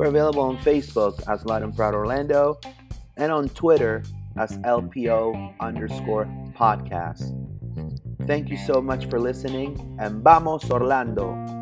We're available on Facebook as Loud and Proud Orlando and on Twitter as LPO underscore podcast. Thank you so much for listening and vamos Orlando!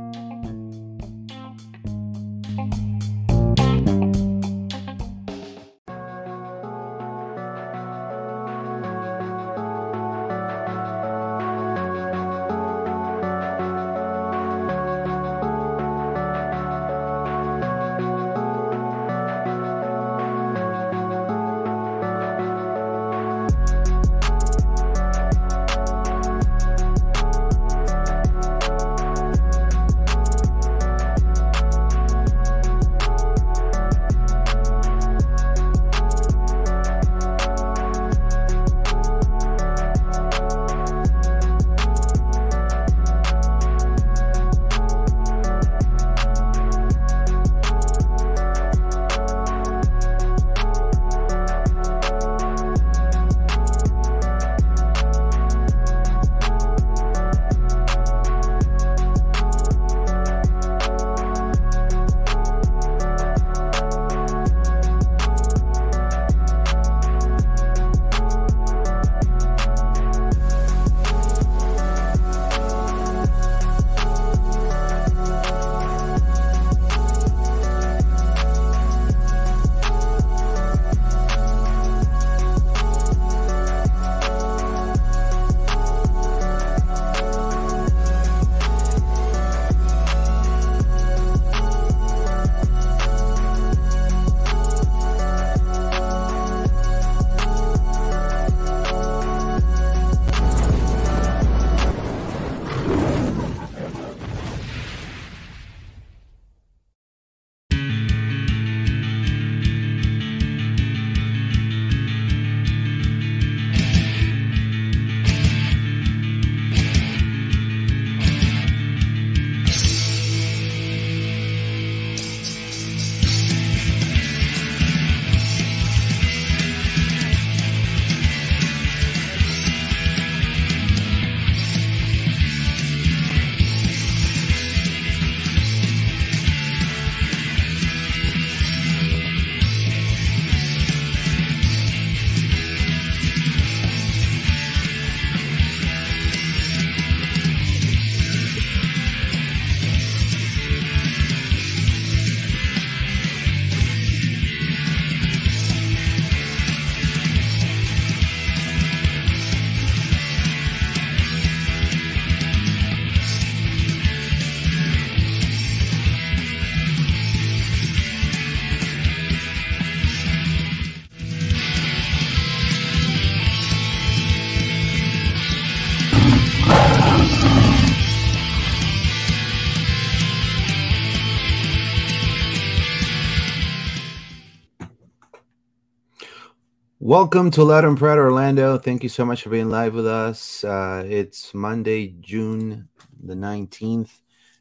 Welcome to Loud and Proud Orlando. Thank you so much for being live with us. Uh, it's Monday, June the 19th,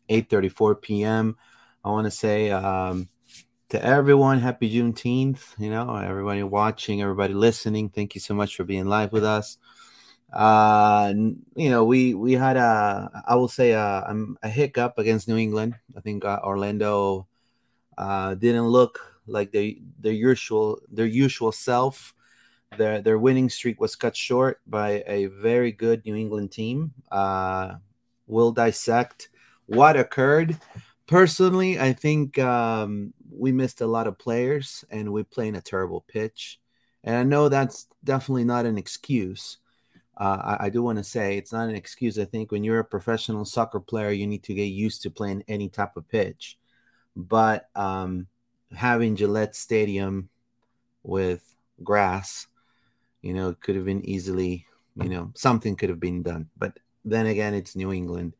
8.34 p.m. I want to say um, to everyone, happy Juneteenth. You know, everybody watching, everybody listening, thank you so much for being live with us. Uh, you know, we we had a, I will say a, um, a hiccup against New England. I think uh, Orlando uh, didn't look like their their usual their usual self their their winning streak was cut short by a very good New England team. Uh, we'll dissect what occurred. Personally, I think um, we missed a lot of players and we played a terrible pitch. And I know that's definitely not an excuse. Uh, I, I, do want to say it's not an excuse. I think when you're a professional soccer player, you need to get used to playing any type of pitch. But um, having Gillette Stadium with grass you know, it could have been easily, you know, something could have been done. But then again, it's New England.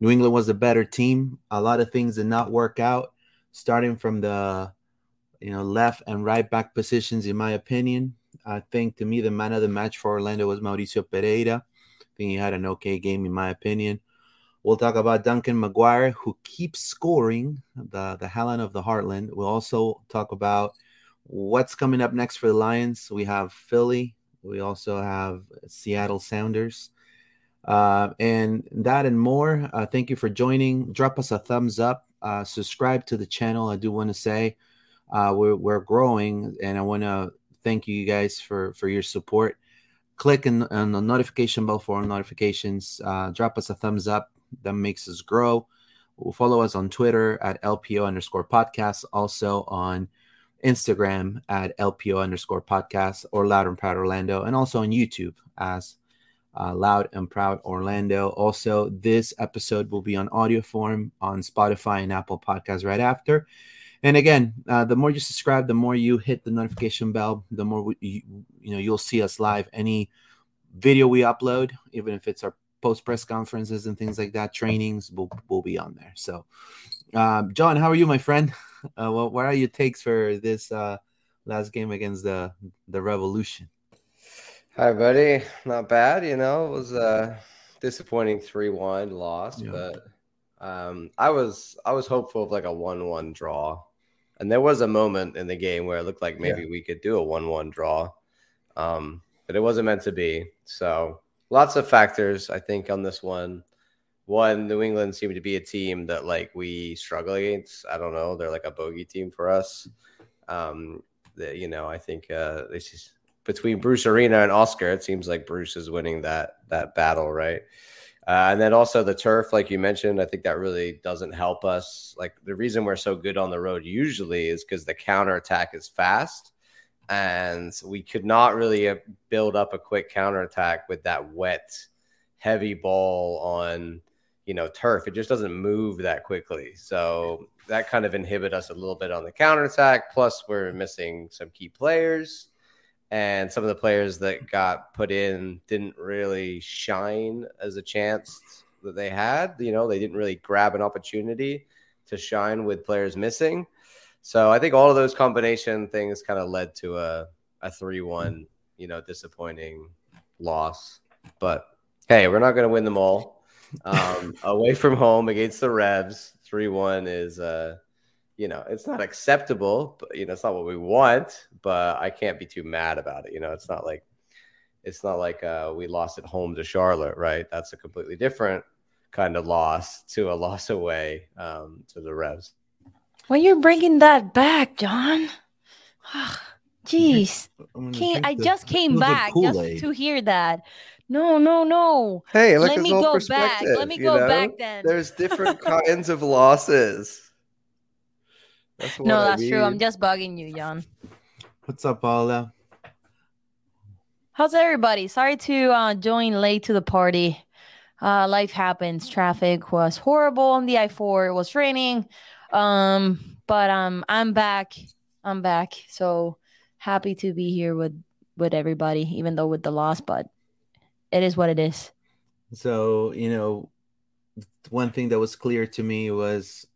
New England was a better team. A lot of things did not work out. starting from the you know left and right back positions. In my opinion, I think to me the man of the match for Orlando was Mauricio Pereyra. I think he had an okay game, in my opinion. We'll talk about Duncan McGuire, who keeps scoring the the Helen of the Heartland. We'll also talk about what's coming up next for the Lions. We have Philly. We also have Seattle Sounders. Uh, and that and more. Uh, thank you for joining. Drop us a thumbs up. Uh, subscribe to the channel. I do want to say uh, we're, we're growing, and I want to thank you guys for for your support. Click on, on the notification bell for notifications. Uh, drop us a thumbs up. That makes us grow. Follow us on Twitter at LPO underscore podcast. Also on Instagram at LPO underscore podcast or Loud and Proud Orlando, and also on YouTube as uh, Loud and Proud Orlando. Also, this episode will be on audio form on Spotify and Apple Podcasts right after. And again, uh, the more you subscribe, the more you hit the notification bell, the more we, you, you know you'll see us live. Any video we upload, even if it's our post press conferences and things like that, trainings will will be on there. So, um, John, how are you, my friend? Uh, well, what are your takes for this uh, last game against the the Revolution? Hi, buddy. Not bad. You know, it was a disappointing three-one loss, yeah. but um, I was I was hopeful of like a one-one draw, and there was a moment in the game where it looked like maybe yeah. we could do a one-one draw, um, but it wasn't meant to be. So lots of factors, I think, on this one. One, New England seemed to be a team that like we struggle against. I don't know; they're like a bogey team for us. Um, that you know, I think uh, they just between Bruce Arena and Oscar, it seems like Bruce is winning that that battle, right? Uh, and then also the turf, like you mentioned, I think that really doesn't help us. Like the reason we're so good on the road usually is because the counter attack is fast, and we could not really uh, build up a quick counter attack with that wet, heavy ball on you know turf. It just doesn't move that quickly, so that kind of inhibit us a little bit on the counter attack. Plus, we're missing some key players and some of the players that got put in didn't really shine as a chance that they had. You know, they didn't really grab an opportunity to shine with players missing. So I think all of those combination things kind of led to a a three one, you know, disappointing loss. But hey, we're not going to win them all. Um, away from home against the Revs, three one is uh you know, it's not acceptable, but you know, it's not what we want, but I can't be too mad about it. You know, it's not like it's not like uh, we lost at home to Charlotte, right? That's a completely different kind of loss to a loss away um, to the Revs. Well, you're bringing that back, John. Jeez, I just came back just to hear that. No, no, no. Hey, let me go back. Let me go know? back then. There's different kinds of losses. That's no, that's mean. true. I'm just bugging you, Jan. What's up, Paula? How's everybody? Sorry to uh, join late to the party. Uh, life happens. Traffic was horrible on the I-4. It was raining. Um, but um, I'm back. I'm back. So happy to be here with with everybody, even though with the loss. But it is what it is. So you know, one thing that was clear to me was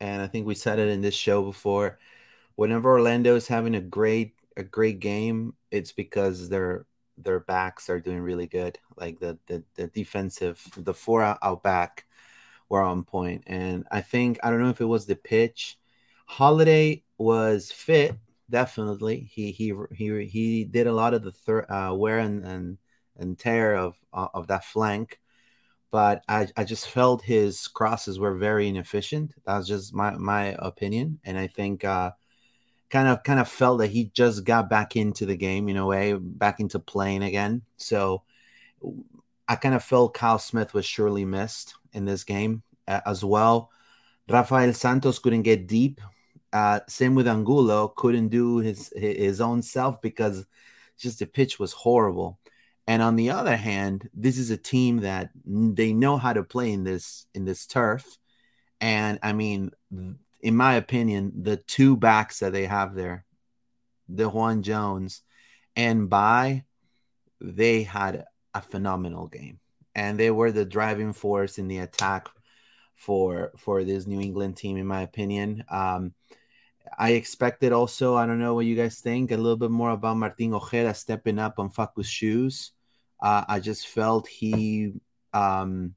and I think we said it in this show before. Whenever Orlando is having a great a great game, it's because their their backs are doing really good. Like the the, the defensive, the four out, out back were on point. And I think I don't know if it was the pitch. Halliday was fit, definitely. He he he he did a lot of the thir- uh, wear and, and and tear of uh, of that flank but I, I just felt his crosses were very inefficient. That's just my my opinion, and I think uh, kind of kind of felt that he just got back into the game in a way, back into playing again. So I kind of felt Kyle Smith was surely missed in this game as well. Rafael Santos couldn't get deep. Uh, same with Angulo, couldn't do his his own self because just the pitch was horrible. And on the other hand, this is a team that they know how to play in this in this turf. And I mean, in my opinion, the two backs that they have there, DeJuan Jones and Bye, they had a phenomenal game. And they were the driving force in the attack for for this New England team, in my opinion. Um, I expected also, I don't know what you guys think, a little bit more about Martin Ojeda stepping up on Facu's shoes. Uh, I just felt he um,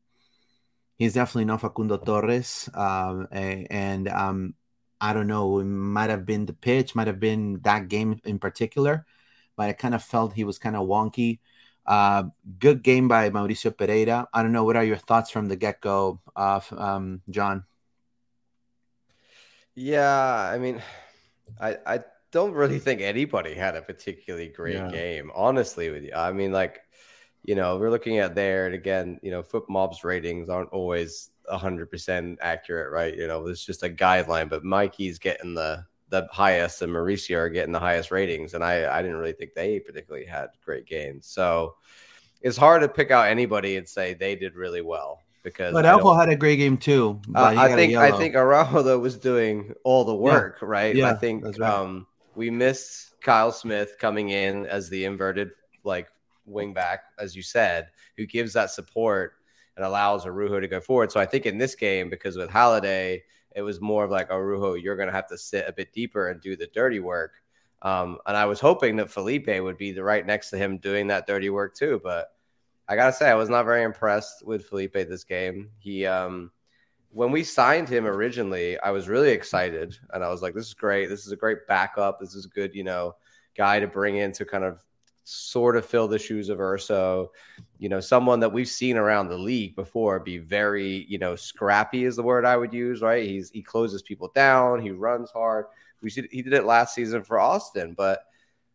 he's definitely not Facundo Torres, um, and um, I don't know, it might have been the pitch, might have been that game in particular, but I kind of felt he was kind of wonky. Uh, good game by Mauricio Pereyra. I don't know. What are your thoughts from the get go, uh, um, John? Yeah, I mean, I I don't really think anybody had a particularly great yeah. game, honestly. With you, I mean, like, you know, we're looking at there, and again, you know, FotMob's ratings aren't always hundred percent accurate, right? You know, it's just a guideline, but Mikey's getting the the highest, and Mauricio are getting the highest ratings, and I I didn't really think they particularly had great games, so it's hard to pick out anybody and say they did really well because but Elfo had a great game too. Uh, I think I think Araujo though was doing all the work, yeah. right? Yeah, I think right. um, we missed Kyle Smith coming in as the inverted like wing back, as you said, who gives that support and allows Araujo to go forward. So I think in this game, because with Halliday, it was more of like Araujo, you're going to have to sit a bit deeper and do the dirty work. Um, and I was hoping that Felipe would be the right next to him doing that dirty work too, but I gotta say, I was not very impressed with Felipe this game. He, um, when we signed him originally, I was really excited, and I was like, "This is great. This is a great backup. This is a good, you know, guy to bring in to kind of sort of fill the shoes of Urso. You know, someone that we've seen around the league before be very, you know, scrappy is the word I would use. Right? He's he closes people down. He runs hard. We should, he did it last season for Austin, but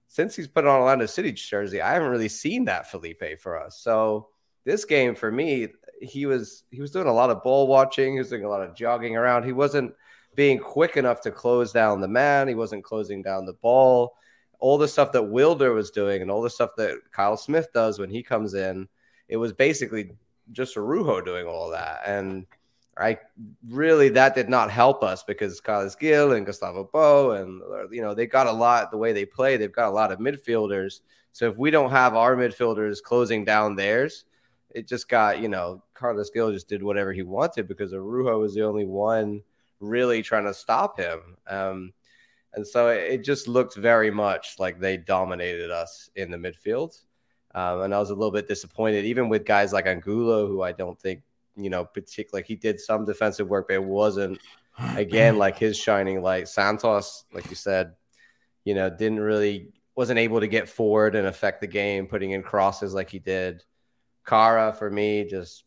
since he's put on Orlando City jersey, I haven't really seen that Felipe for us. So this game for me, he was he was doing a lot of ball watching. He was doing a lot of jogging around. He wasn't being quick enough to close down the man. He wasn't closing down the ball. All the stuff that Wilder was doing and all the stuff that Kyle Smith does when he comes in, it was basically just Araujo doing all that. And I really that did not help us because Carlos Gil and Gustavo Bou and you know they got a lot the way they play. They've got a lot of midfielders. So if we don't have our midfielders closing down theirs, it just got you know Carlos Gil just did whatever he wanted because Araujo was the only one really trying to stop him. Um, and so it just looked very much like they dominated us in the midfield. Um, and I was a little bit disappointed, even with guys like Angulo, who I don't think you know, particularly like he did some defensive work, but it wasn't again like his shining light. Santos, like you said, you know, didn't really wasn't able to get forward and affect the game, putting in crosses like he did. Kara, for me just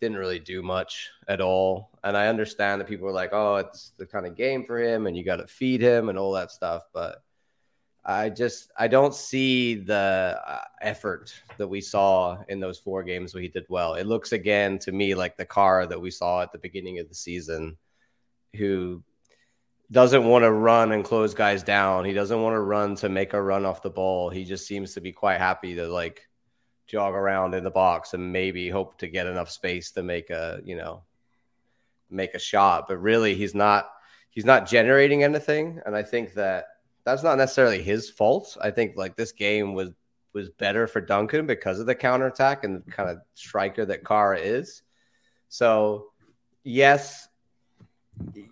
didn't really do much at all. And I understand that people are like, oh, it's the kind of game for him and you got to feed him and all that stuff. But I just I don't see the uh, effort that we saw in those four games where he did well. It looks again to me like the car that we saw at the beginning of the season, who doesn't want to run and close guys down. He doesn't want to run to make a run off the ball. He just seems to be quite happy to like jog around in the box and maybe hope to get enough space to make a you know make a shot. But really, he's not he's not generating anything. And I think that that's not necessarily his fault. I think like this game was was better for Duncan because of the counterattack and the kind of striker that Kara is. So, yes,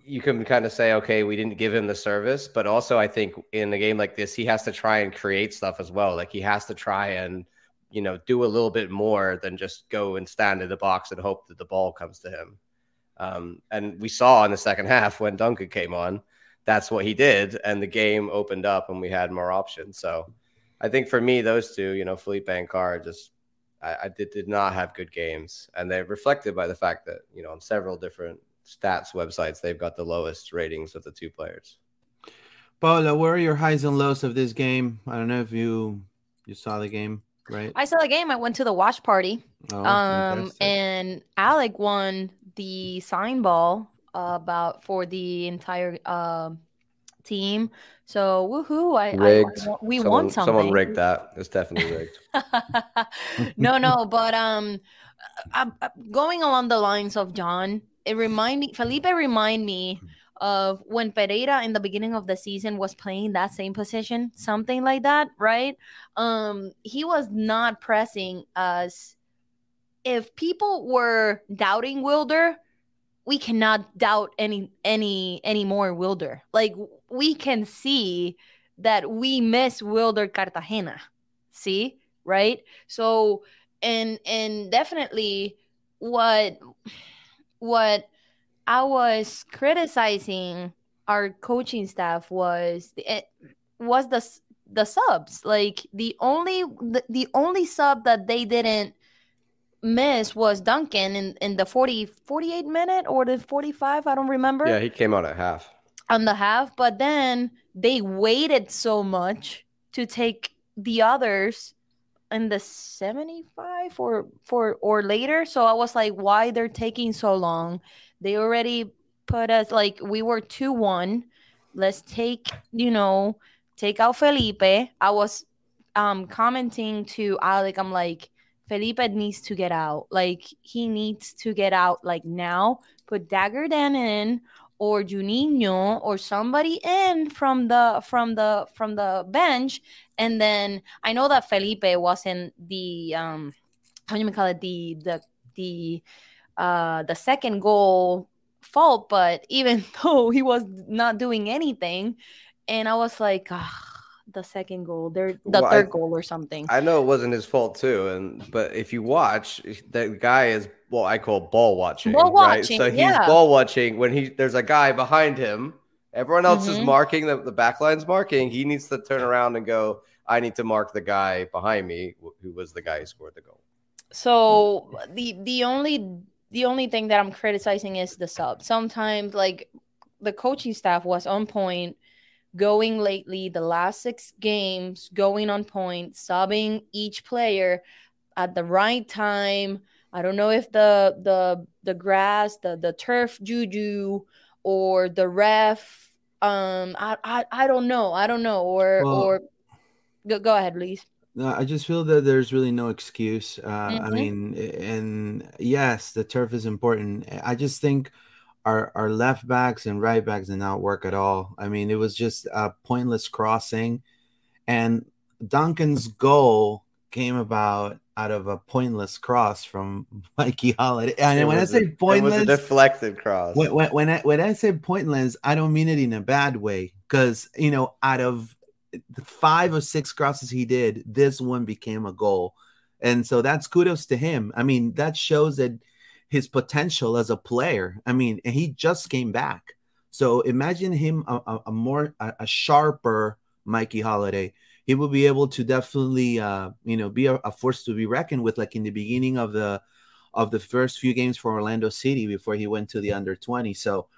you can kind of say, okay, we didn't give him the service, but also I think in a game like this, he has to try and create stuff as well. Like he has to try and, you know, do a little bit more than just go and stand in the box and hope that the ball comes to him. Um, and we saw in the second half when Duncan came on, that's what he did, and the game opened up and we had more options. So I think for me, those two, you know, Felipe and Kara, just I, I did, did not have good games, and they're reflected by the fact that you know on several different stats websites they've got the lowest ratings of the two players. Paula, what are your highs and lows of this game? I don't know if you you saw the game, right? I saw the game. I went to the watch party. Oh, um, and Alec won the sign ball about for the entire uh, team. So woohoo! I, rigged. I, we someone, won something. Someone rigged that. It's definitely rigged. no, no, but um, uh, uh, going along the lines of John, it remind me. Felipe remind me of when Pereyra in the beginning of the season was playing that same position, something like that, right? Um, he was not pressing us. If people were doubting Wilder, we cannot doubt any any any more Wilder. Like we can see that we miss Wilder Cartagena. See, right? So and and definitely what what I was criticizing our coaching staff was it eh, was the the subs. Like the only the, the only sub that they didn't miss was Duncan in, in the 40 48 minute or the 45 I don't remember. Yeah he came out at half. On the half but then they waited so much to take the others in the 75 or for or later. So I was like why they're taking so long they already put us like we were 2 1. Let's take, you know, take out Felipe. I was um commenting to Alec, I'm like, Felipe needs to get out. Like he needs to get out like now. Put Dagur Dan in or Juninho or somebody in from the from the from the bench. And then I know that Felipe wasn't the um how do you call it the the the uh the second goal fault, but even though he was not doing anything, and I was like, ah, the second goal, there, the well, third I, goal or something. I know it wasn't his fault too, and but if you watch, that guy is well, I call ball watching. Ball watching, right? So he's yeah. ball watching when he there's a guy behind him. Everyone else mm-hmm. is marking the the back line's marking. He needs to turn around and go. I need to mark the guy behind me, who was the guy who scored the goal. So the the only the only thing that I'm criticizing is the sub. Sometimes like the coaching staff was on point going lately the last six games going on point subbing each player at the right time i don't know if the the the grass the the turf juju or the ref um i i, I don't know i don't know or well, or go, go ahead please I just feel that there's really no excuse. Uh, mm-hmm. I mean, and yes, the turf is important. I just think our our left backs and right backs did not work at all. I mean, it was just a pointless crossing, and Duncan's goal came about out of a pointless cross from Mikey Halliday. And it when I say a, pointless, it was a deflected cross. When, when, when I when I say pointless, I don't mean it in a bad way because you know out of five or six crosses he did, this one became a goal. And so that's kudos to him. I mean, that shows that his potential as a player. I mean, and he just came back. So imagine him a, a, a more a, a, sharper Mikey Halliday. He will be able to definitely uh, you know be a, a force to be reckoned with, like in the beginning of the of the first few games for Orlando City before he went to the under 20. So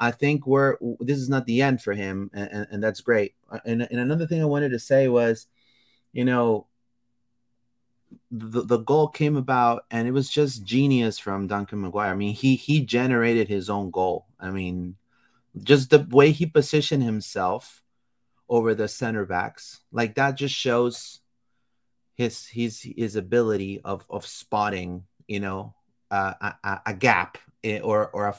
I think we're this is not the end for him, and, and that's great. Uh, and, and another thing I wanted to say was, you know, the, the goal came about and it was just genius from Duncan McGuire. I mean, he he generated his own goal. I mean, just the way he positioned himself over the center backs, like that just shows his his his ability of of spotting, you know, uh, a, a gap Eh, or or a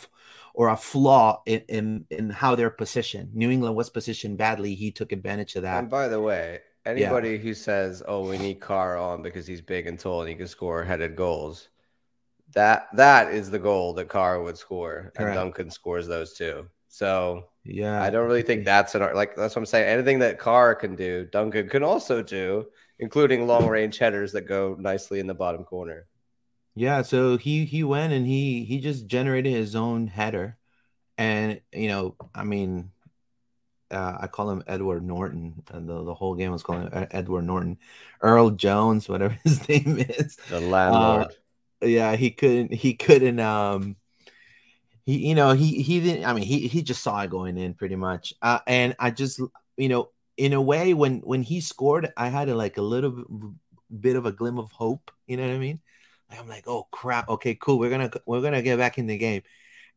or a flaw in, in, in how they're positioned. New England was positioned badly. He took advantage of that. And by the way, anybody yeah. who says, "Oh, we need Kara on because he's big and tall and he can score headed goals," that that is the goal that Kara would score, Correct. and Duncan scores those too. So yeah, I don't really think that's an like that's what I'm saying. Anything that Kara can do, Duncan can also do, including long range headers that go nicely in the bottom corner. Yeah, so he he went and he he just generated his own header, and you know, I mean, uh, I call him Edward Norton, and the, the whole game was calling him Edward Norton, Earl Jones, whatever his name is, the landlord. Uh, yeah, he couldn't he couldn't um he you know he he didn't I mean he he just saw it going in pretty much, uh, and I just you know in a way when when he scored, I had a, like a little bit of a glim of hope. You know what I mean? I'm like, oh crap. Okay, cool. We're gonna we're gonna get back in the game.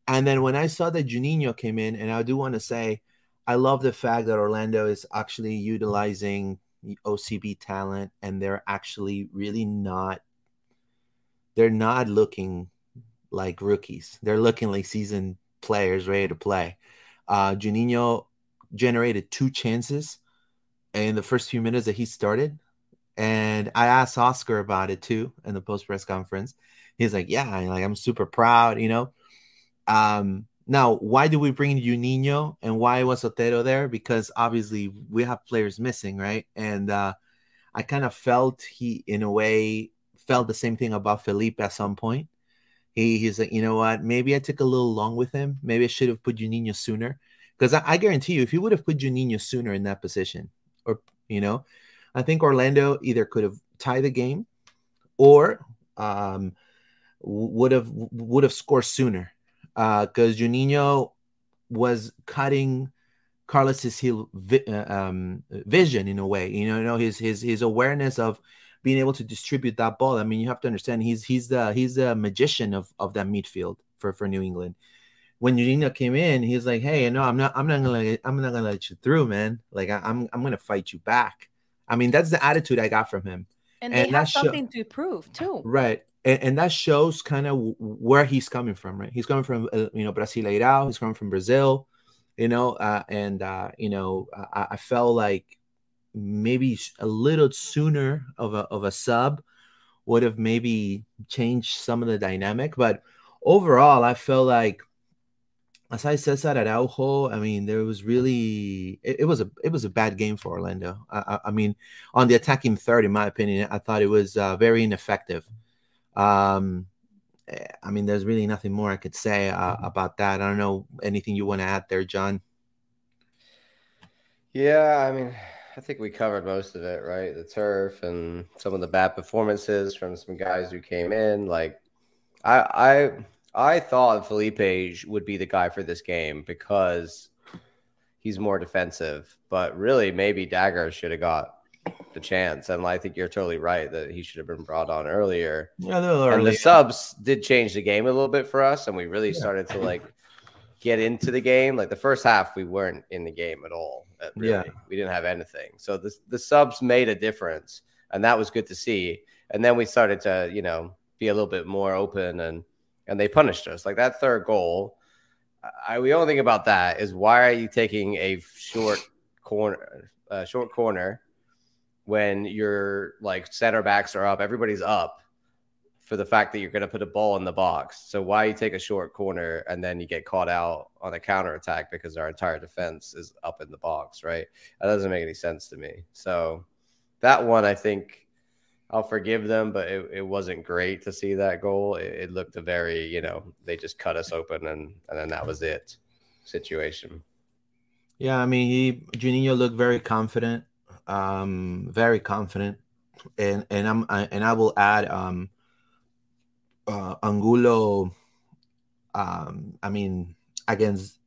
And then when I saw that Juninho came in, and I do want to say, I love the fact that Orlando is actually utilizing OCB talent, and they're actually really not. They're not looking like rookies. They're looking like seasoned players ready to play. Uh, Juninho generated two chances in the first few minutes that he started. And I asked Oscar about it too in the post press conference. He's like, "Yeah, like I'm super proud, you know." Um, now, why do we bring Juninho and why was Otero there? Because obviously we have players missing, right? And uh, I kind of felt he, in a way, felt the same thing about Felipe at some point. He, he's like, you know what? Maybe I took a little long with him. Maybe I should have put Juninho sooner. Because I, I guarantee you, if you would have put Juninho sooner in that position, or you know, I think Orlando either could have tied the game, or um, would have would have scored sooner because uh, Juninho was cutting Carlos's vi- uh, um, vision in a way. You know, you know his his his awareness of being able to distribute that ball. I mean, you have to understand he's he's the he's the magician of of that midfield for for New England. When Juninho came in, he's like, "Hey, no, I'm not I'm not gonna I'm not gonna let you through, man. Like I, I'm, I'm gonna fight you back." I mean, that's the attitude I got from him. And, and they have something to prove too. Right and, and that shows kind of where he's coming from, right? He's coming from uh, you know Brasileirao. He's coming from Brazil, you know, uh, and uh, you know I, I felt like maybe a little sooner of a of a sub would have maybe changed some of the dynamic, but overall, I felt like aside Cesar Araujo, I mean, there was really it, it, was a it was a bad game for Orlando. I, I, I, mean, on the attacking third, in my opinion, I thought it was uh, very ineffective. Um, eh, I mean, there's really nothing more I could say uh, about that. I don't know anything you want to add there, John. Yeah, I mean, I think we covered most of it, right? The turf and some of the bad performances from some guys who came in. Like, I, I, I thought Felipe would be the guy for this game because he's more defensive. But really, maybe Dagur should have got the chance. And I think you're totally right that he should have been brought on earlier. Yeah, and the subs did change the game a little bit for us, and we really yeah. started to like get into the game. Like the first half, we weren't in the game at all. Uh, really. Yeah, we didn't have anything. So the the subs made a difference, and that was good to see. And then we started to, you know, be a little bit more open, and and they punished us. Like that third goal. I, we only think about that is why are you taking a short corner, uh, short corner when your like center backs are up, everybody's up for the fact that you're going to put a ball in the box. So why you take a short corner and then you get caught out on a counter attack because our entire defense is up in the box, right? That doesn't make any sense to me. So that one, I think I'll forgive them, but it, it wasn't great to see that goal. It, it looked a very, you know, they just cut us open and and then that was it situation. Yeah, I mean, he Juninho looked very confident um, very confident, and and I'm I, and I will add um, uh, Angulo. Um, I mean against,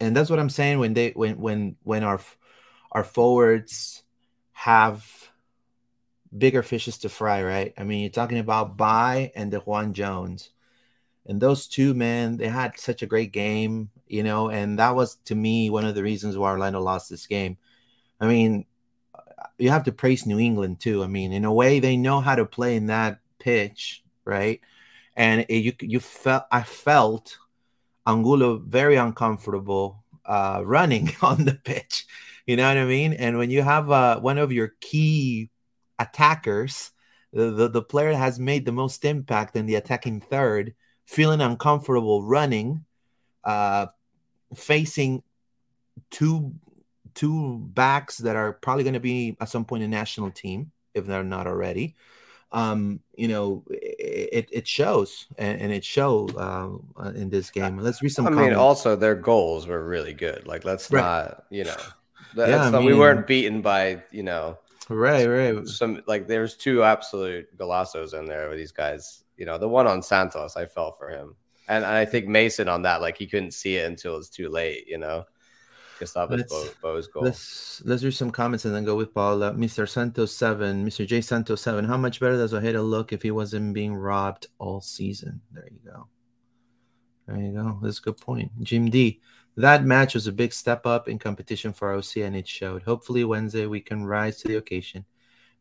and that's what I'm saying when they when when when our our forwards have bigger fishes to fry, right? I mean, you're talking about Bye and DeJuan Jones. And those two, men, they had such a great game, you know, and that was to me one of the reasons why Orlando lost this game. I mean, you have to praise New England too. I mean, in a way, they know how to play in that pitch, right? And it, you you felt I felt Angulo very uncomfortable uh, running on the pitch. You know what I mean? And when you have uh, one of your key attackers, the, the, player has made the most impact in the attacking third, feeling uncomfortable running, uh, facing two two backs that are probably going to be at some point a national team if they're not already. Um, you know, it, it shows and, and it showed uh, in this game. Let's read some. I comments. mean, also their goals were really good. Like, let's right. not, you know, yeah, not, mean, we weren't beaten by, you know, right, right. Some like there's two absolute golazos in there with these guys. You know, the one on Santos, I felt for him, and I think Mason on that, like he couldn't see it until it's too late. You know. Gustavo Bou's goal. Let's let's read some comments and then go with Paul. Uh, Mr. Santos seven, Mr. J Santos seven. How much better does Ojeda look if he wasn't being robbed all season? There you go. There you go. That's a good point. Jim D. That match was a big step up in competition for OC, and it showed. Hopefully Wednesday we can rise to the occasion.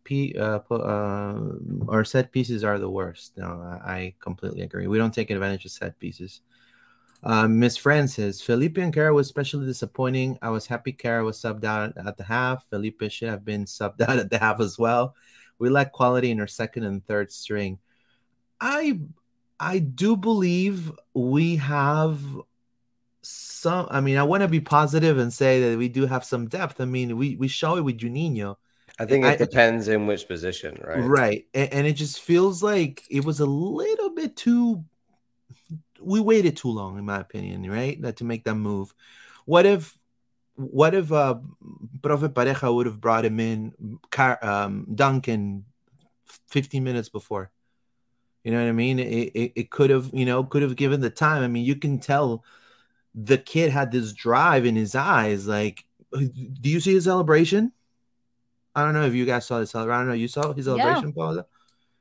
P, uh, uh, our set pieces are the worst. No, I, completely agree. We don't take advantage of set pieces. Uh, Miss Francis, Felipe and Kara was especially disappointing. I was happy Kara was subbed out at the half. Felipe should have been subbed out at the half as well. We lack quality in our second and third string. I I do believe we have some. I mean, I want to be positive and say that we do have some depth. I mean, we we show it with Juninho. I think it I, depends in which position, right? Right, and, and, it just feels like it was a little bit too. We waited too long, in my opinion, right? That to make that move. What if, what if uh, Profe Pareja would have brought him in, um, Duncan, fifteen minutes before? You know what I mean? It, it, it could have, you know, could have given the time. I mean, you can tell the kid had this drive in his eyes. Like, uh, do you see his celebration? I don't know if you guys saw the celebration. I don't know. You saw his celebration, yeah. Paula?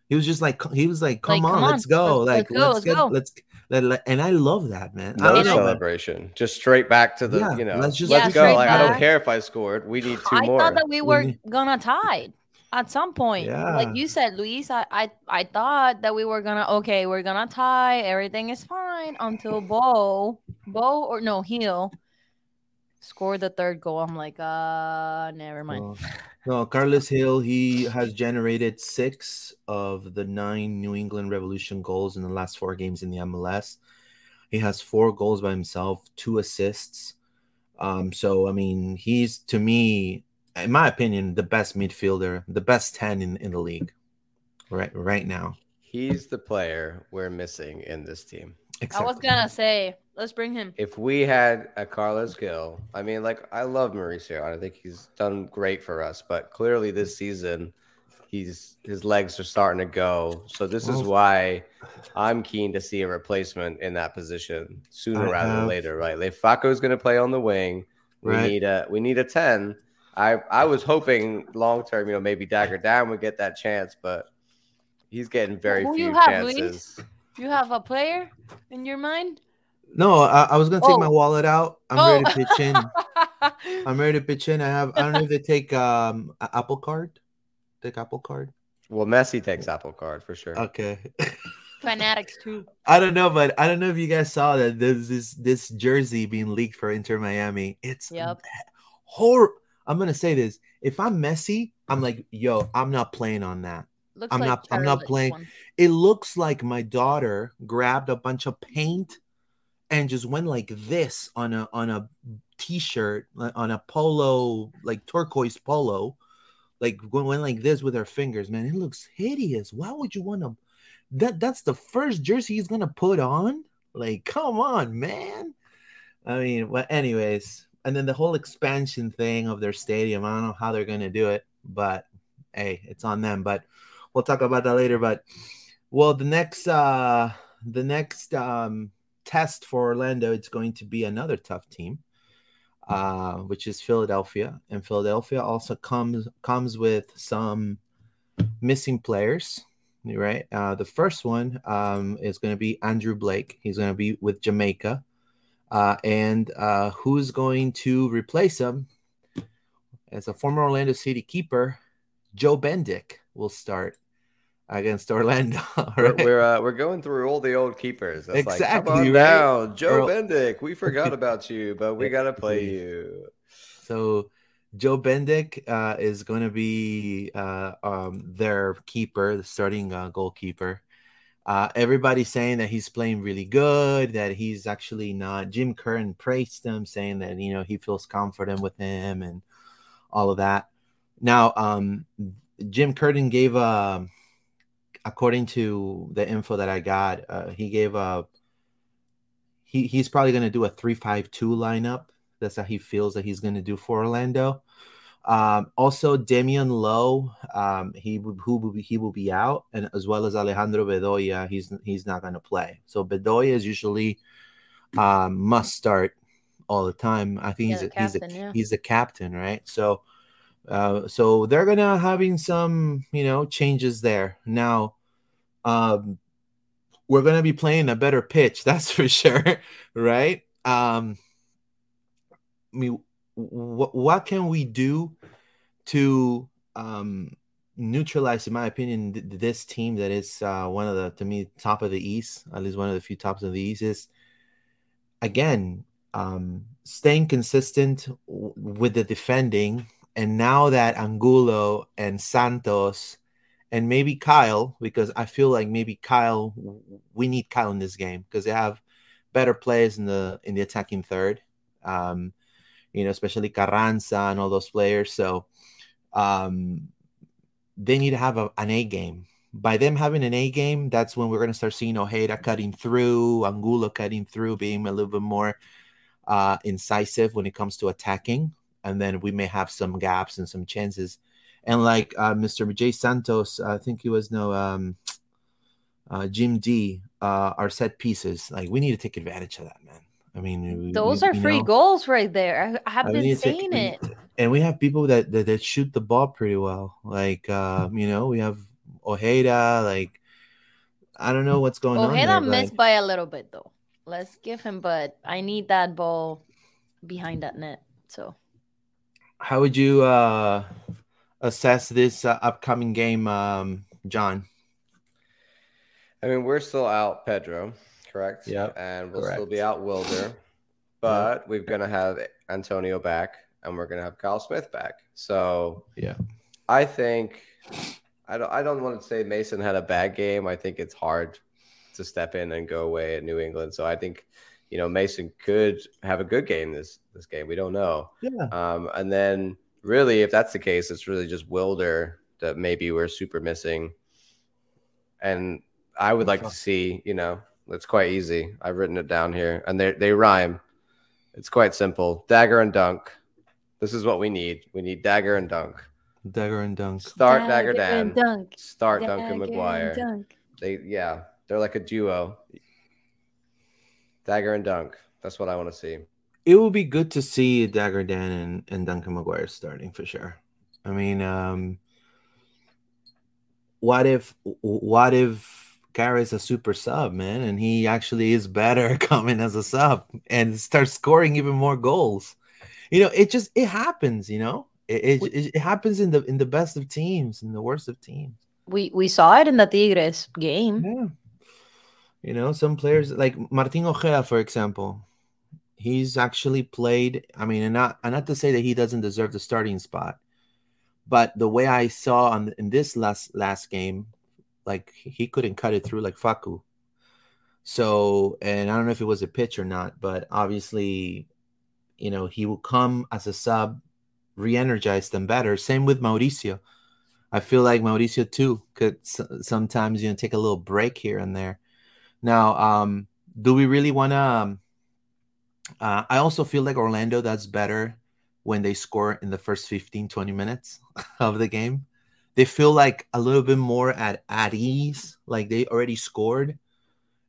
He was just like, he was like, "Come, like, on, come let's go! Let's, like, let's, go, let's, let's get, go. let's." Let, let, and I love that, man. No celebration, just straight back to the, yeah, you know, let's just let's go. Like, I don't care if I scored. We need two I more. I thought that we were we gonna tie at some point. Yeah. Like you said, Luis, I, I I thought that we were gonna okay, we're gonna tie, everything is fine until Bou, Bou or no Heel scored the third goal. I'm like, uh never mind. Oh. No, Carlos Gil, he has generated six of the nine New England Revolution goals in the last four games in the MLS. He has four goals by himself, two assists. Um, so I mean, he's to me in my opinion, the best midfielder, the best 10 in, in the league right right now. He's the player we're missing in this team. Exactly. I was gonna say, let's bring him. If we had a Carlos Gil, I mean, like I love Mauricio. I think he's done great for us, but clearly this season he's his legs are starting to go. So this is oh. why I'm keen to see a replacement in that position sooner I rather have. than later, right? Lefaco is gonna play on the wing. We right. need a we need a 10 I I was hoping long term, you know, maybe Dagur Dan would get that chance, but he's getting very Who few you have, chances. Luis? You have a player in your mind? No, I, I was gonna take oh. my wallet out. I'm oh. ready to pitch in. I'm ready to pitch in. I have I don't know if they take um Apple Card. Take Apple Card. Well, Messi takes Apple Card for sure. Okay. Fanatics too. I don't know, but I don't know if you guys saw that there's this this jersey being leaked for Inter Miami. It's yep. horrible I'm gonna say this: if I'm Messi, I'm like, yo, I'm not playing on that. Looks I'm like not. I'm not playing. One. It looks like my daughter grabbed a bunch of paint and just went like this on a on a t-shirt on a polo like turquoise polo like went like this with her fingers man it looks hideous why would you want to that that's the first jersey he's gonna put on like come on man i mean well anyways and then the whole expansion thing of their stadium. I don't know how they're going to do it, but hey, it's on them. But we'll talk about that later. But well, the next uh the next um test for Orlando, it's going to be another tough team, uh, which is Philadelphia. And Philadelphia also comes comes with some missing players. Right. Uh, the first one um, is going to be Andre Blake. He's going to be with Jamaica. Uh, and uh, who's going to replace him? As a former Orlando City keeper, Joe Bendik will start against Orlando. Right? We're we're, uh, we're, going through all the old keepers. It's exactly. Like, right? now, Joe Bendik. We forgot about you, but we gotta play you. So Joe Bendik uh, is going to be uh, um, their keeper, the starting uh, goalkeeper. Uh, everybody's saying that he's playing really good, that he's actually not. Jim Curtin praised him, saying that you know he feels confident with him and all of that. Now, um, Jim Curtin gave a, according to the info that I got, uh, he gave a. He, he's probably going to do a three-five-two lineup. That's how he feels that he's going to do for Orlando. Um, also, Damion Lowe, um, he who will be, he will be out, and as well as Alejandro Bedoya, he's he's not going to play. So Bedoya is usually um, must start all the time. I think yeah, he's a, captain, he's a yeah. he's the captain, right? So uh, so they're gonna having some you know changes there now. Um, we're gonna be playing a better pitch, that's for sure, right? Um, I mean, what what can we do to um, neutralize, in my opinion, th- this team that is uh, one of the to me top of the East, at least one of the few tops of the East, is again um, staying consistent w- with the defending. And now that Angulo and Santos and maybe Kyle because I feel like maybe Kyle we need Kyle in this game because they have better players in the in the attacking third. Um, you know, especially Carranza and all those players. So um, they need to have a, an A game. By them having an A game, that's when we're going to start seeing Ojeda cutting through, Angulo cutting through, being a little bit more uh, incisive when it comes to attacking. And then we may have some gaps and some chances. And like uh, Mr. J. Santos, I think he was no um, uh, Jim D, uh, our set pieces. Like we need to take advantage of that, man. I mean, those we, are free know, goals right there. I, have I been saying take, it. And we have people that, that, that shoot the ball pretty well. Like uh, you know, we have Ojeda. Like I don't know what's going Ojeda on. Ojeda missed by a little bit though. Let's give him, but I need that ball behind that net. So, how would you uh, assess this uh, upcoming game, um, John? I mean, we're still out Pedro correct? Yeah. And we'll correct. still be out Wilder, but yep. we're going to have Antonio back and we're going to have Kyle Smith back. So, yeah. I think I don't I don't want to say Mason had a bad game. I think it's hard to step in and go away at New England. So I think you know Mason could have a good game this this game. We don't know. Yeah. Um, and then really, if that's the case, it's really just Wilder that maybe we're super missing. And I would like to see you know it's quite easy. I've written it down here, and they they rhyme. It's quite simple. Dagger and dunk. This is what we need. We need dagger and dunk. Dagger and dunk. Start dagger, Dagur Dan. Dunk. Start dagger Duncan McGuire. Dunk. They yeah, they're like a duo. Dagger and dunk. That's what I want to see. It will be good to see Dagur Dan and, and Duncan McGuire starting for sure. I mean, um, what if what if Gary's a super sub, man, and he actually is better coming as a sub and starts scoring even more goals. You know, it just it happens. You know, it, it, it happens in the in the best of teams, in the worst of teams. We we saw it in the Tigres game. Yeah. You know, some players like Martin Ojeda, for example, he's actually played. I mean, and not and not to say that he doesn't deserve the starting spot, but the way I saw on in this last last game, like he couldn't cut it through like Facu. So, and I don't know if it was a pitch or not, but obviously, you know, he will come as a sub, re-energize them better. Same with Mauricio. I feel like Mauricio too could sometimes you know take a little break here and there. Now, um, do we really want to? Um, uh, I also feel like Orlando that's better when they score in the first 15, 20 minutes of the game they feel like a little bit more at at ease, like they already scored,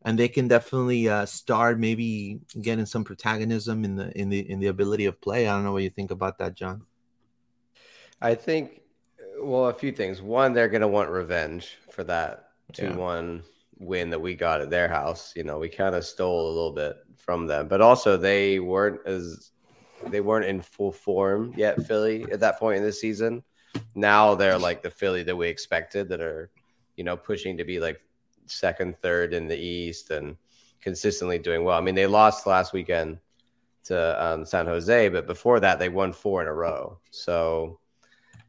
and they can definitely uh, start maybe getting some protagonism in the in the in the ability of play. I don't know what you think about that, John. I think, well, a few things. One, they're going to want revenge for that two yeah. one win that we got at their house. You know, we kind of stole a little bit from them, but also they weren't as they weren't in full form yet. Philly at that point in the season now they're like the Philly that we expected that are, you know, pushing to be like second, third in the East and consistently doing well. I mean, they lost last weekend to um, San Jose, but before that, they won four in a row. So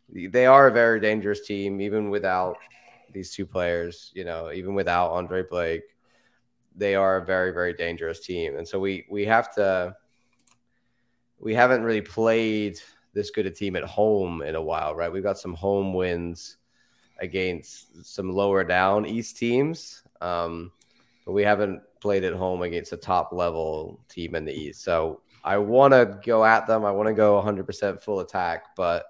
they are a very dangerous team, even without these two players. You know, even without Andre Blake, they are a very, very dangerous team. And so we we have to. We haven't really played this good a team at home in a while, right? We've got some home wins against some lower down East teams, um, but we haven't played at home against a top level team in the East. So I want to go at them. I want to go 100% full attack, but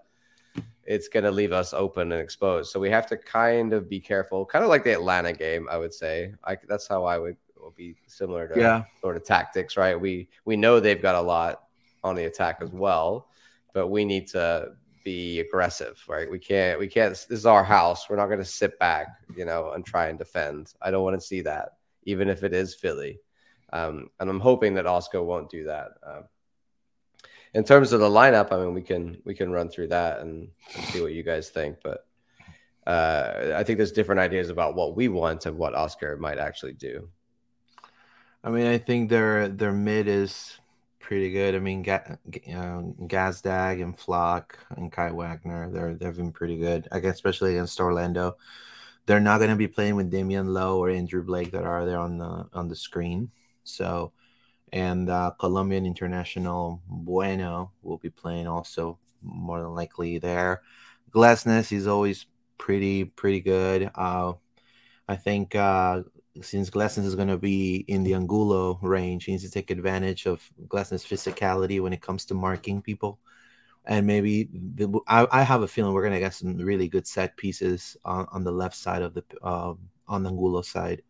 it's going to leave us open and exposed. So we have to kind of be careful, kind of like the Atlanta game, I would say. I, that's how I would be similar to yeah. sort of tactics, right? We we know they've got a lot on the attack as well but we need to be aggressive, right? We can't, we can't, this is our house. We're not going to sit back, you know, and try and defend. I don't want to see that, even if it is Philly. Um, and I'm hoping that Oscar won't do that. Um, in terms of the lineup, I mean, we can, we can run through that and, and see what you guys think, but uh, I think there's different ideas about what we want and what Oscar might actually do. I mean, I think their their mid is pretty good. I mean, uh, Gazdag and Flach and Kai Wagner, they're they've been pretty good. I guess especially against Orlando. They're not going to be playing with Damion Lowe or Andre Blake that are there on the on the screen. So, and uh, Colombian international Bueno will be playing also more than likely there. Glesnes, he's always pretty pretty good. Uh, I think uh, since Glesnes is going to be in the Angulo range, he needs to take advantage of Glesnes' physicality when it comes to marking people. And maybe the, I, I, have a feeling we're going to get some really good set pieces on, on the left side of the uh, on the Angulo side.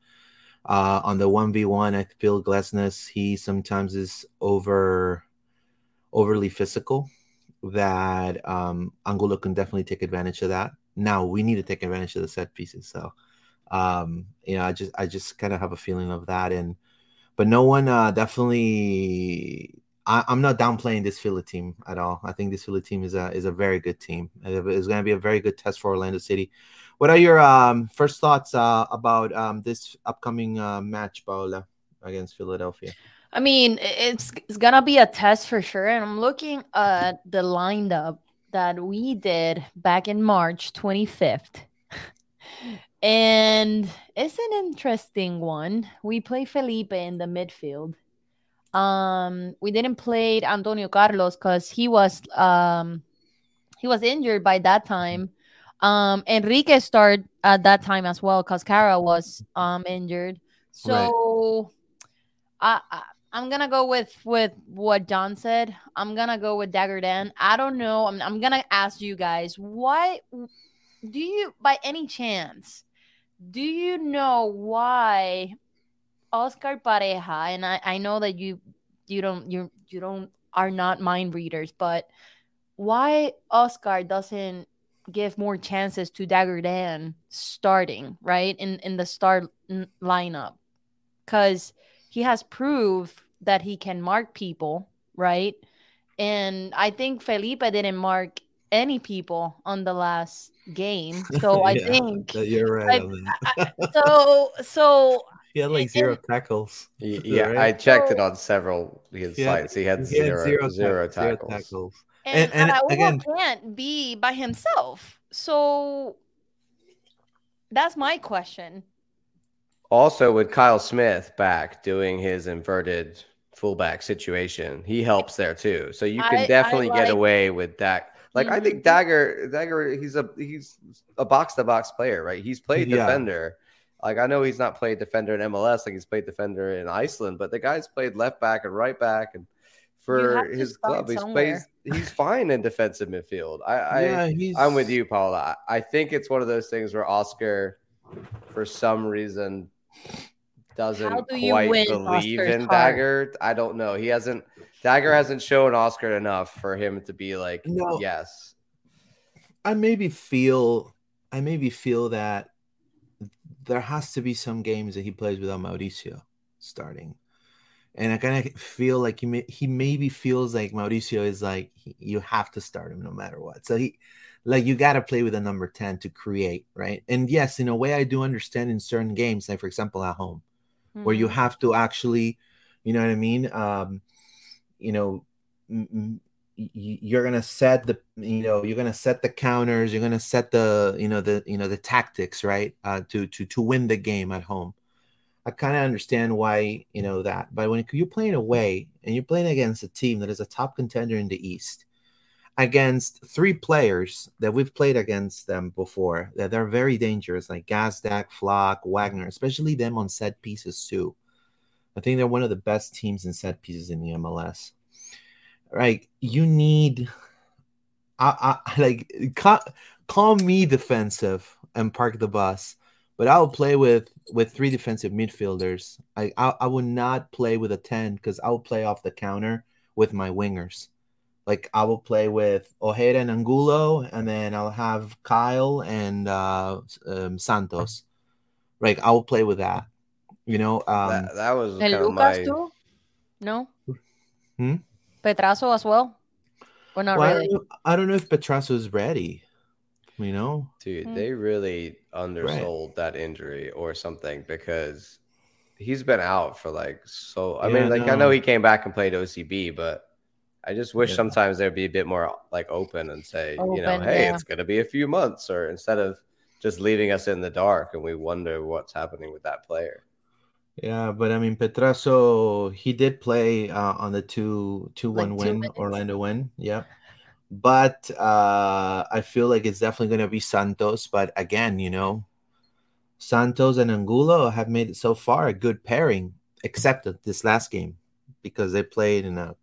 Uh, on the one v one, I feel Glesnes he sometimes is over overly physical. That um, Angulo can definitely take advantage of that. Now we need to take advantage of the set pieces. So um, you know, I just I just kind of have a feeling of that, and but no one uh, definitely. I, am not downplaying this Philly team at all. I think this Philly team is a is a very good team. It's going to be a very good test for Orlando City. What are your um, first thoughts uh, about um, this upcoming uh, match, Paola, against Philadelphia? I mean, it's it's gonna be a test for sure. And I'm looking at the lineup that we did back in March 25th. And it's an interesting one. We play Felipe in the midfield. Um, we didn't play Antonio Carlos because he was um he was injured by that time. Um, Enrique started at that time as well because Kara was um injured. So right. I, I I'm gonna go with with what John said. I'm gonna go with Dagur Dan. I don't know. I'm I'm gonna ask you guys what do you by any chance do you know why Oscar Pareja and I, I know that you you don't you you don't are not mind readers, but why Oscar doesn't give more chances to Dagur Dan starting, right? In in the start lineup. Cuz he has proof that he can mark people, right? And I think Felipe didn't mark any people on the last game. So I think you're right. I, so so he had like zero tackles. Yeah, right? I checked so, it on several his sites. He had, he zero, had zero, zero, tackles. Zero tackles. And, and, and again, can't be by himself. So that's my question. Also, with Kyle Smith back doing his inverted fullback situation, he helps there too. So you can I, definitely I like, get away with that like mm-hmm. I think Dagur, Dagur, he's a he's a box to box player, right? He's played yeah. defender. Like I know he's not played defender in MLS, like he's played defender in Iceland, but the guy's played left back and right back, and for his club, he's plays he's fine in defensive midfield. I, yeah, I I'm with you, Paula. I, I think it's one of those things where Oscar, for some reason, doesn't do quite believe Oscar's in heart? Dagur. I don't know. He hasn't Dagur hasn't shown Oscar enough for him to be like, no, yes. I maybe feel, I maybe feel that there has to be some games that he plays without Mauricio starting, and I kind of feel like he may, he maybe feels like Mauricio is like you have to start him no matter what. So he, like you got to play with a number ten to create, right? And yes, in a way, I do understand in certain games, like for example at home, mm-hmm. where you mm-hmm. have to actually, you know what I mean. Um, you know you're gonna set the you know you're gonna set the counters you're gonna set the you know the you know the tactics right uh, to to to win the game at home i kind of understand why you know that but when you're playing away and you're playing against a team that is a top contender in the east against three players that we've played against them before that they're very dangerous like Gazdag, Flach, Wagner especially them on set pieces too I think they're one of the best teams in set pieces in the MLS. Right? You need, I, I like call, call me defensive and park the bus, but I'll play with with three defensive midfielders. I I, I would not play with a ten because I will play off the counter with my wingers. Like I will play with Ojeda and Angulo, and then I'll have Kyle and uh, um, Santos. Right, I will play with that you know, um, that, that was kind Lucas my... too? No. Hmm? Petrasso as well, or not well, really? I don't, I don't know if Petrasso is ready. You know, dude, hmm. they really undersold right. that injury or something because he's been out for like so. I yeah, mean, like no. I know he came back and played OCB, but I just wish yeah. sometimes there'd be a bit more like open and say, open, you know, hey, yeah. it's gonna be a few months, or instead of just leaving us in the dark and we wonder what's happening with that player. Yeah, but I mean Petrasso, he did play uh, on the two two like one win minutes. Orlando win. Yeah. But uh I feel like it's definitely gonna be Santos. But again, you know, Santos and Angulo have made it so far a good pairing, except this last game because they played in a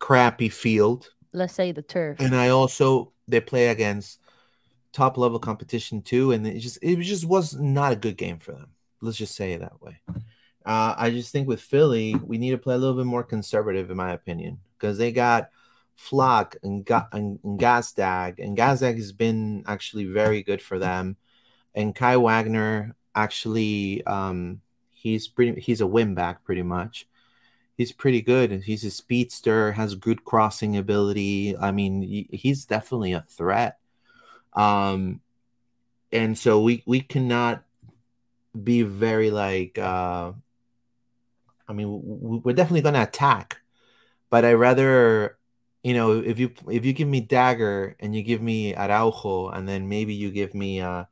crappy field. Let's say the turf. And I also they play against top level competition too, and it just it just was not a good game for them. Let's just say it that way. Uh, I just think with Philly, we need to play a little bit more conservative, in my opinion, because they got Flach and, Ga- and, and Gazdag, and Gazdag has been actually very good for them and Kai Wagner actually um, he's pretty he's a win back pretty much. He's pretty good. He's a speedster, has good crossing ability. I mean, he's definitely a threat. Um, and so we we cannot be very like. Uh, I mean, we're definitely going to attack, but I rather you know if you if you give me Dagur and you give me araujo and then maybe you give me uh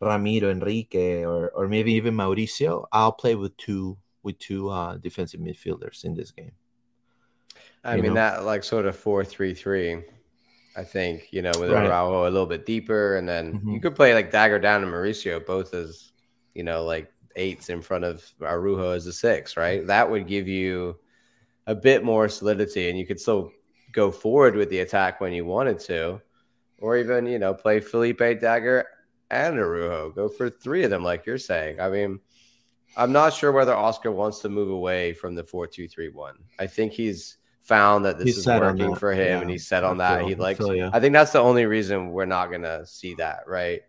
Ramiro, Enrique, or or maybe even Mauricio, I'll play with two with two uh, defensive midfielders in this game. I you mean know? that like sort of four three three. I think you know with right. Araujo a little bit deeper, and then mm-hmm. you could play like Dagur Dan and Mauricio both as you know like eights in front of Araujo as a six, right? That would give you a bit more solidity, and you could still go forward with the attack when you wanted to, or even you know play Felipe Dagur and Araujo, Go for three of them, like you're saying. I mean, I'm not sure whether Oscar wants to move away from the four two three one. I think he's found that this he's is working for him, yeah. and he's set on that. He likes. I, I think that's the only reason we're not gonna see that, right?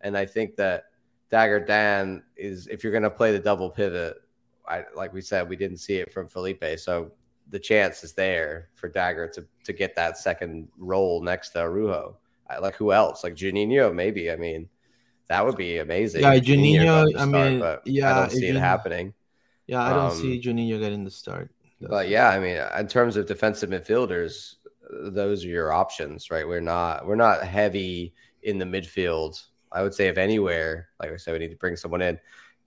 And I think that Dagur Dan is if you're gonna play the double pivot. I, like we said, we didn't see it from Felipe, so the chance is there for Dagur to to get that second role next to Araujo. like who else? Like Juninho, maybe. I mean, that would be amazing. Yeah, Juninho. I mean, yeah, I don't see it happening. Yeah, I don't um, see Juninho getting the start. That's but yeah, I mean, in terms of defensive midfielders, those are your options, right? We're not we're not heavy in the midfield. I would say if anywhere, like I said, we need to bring someone in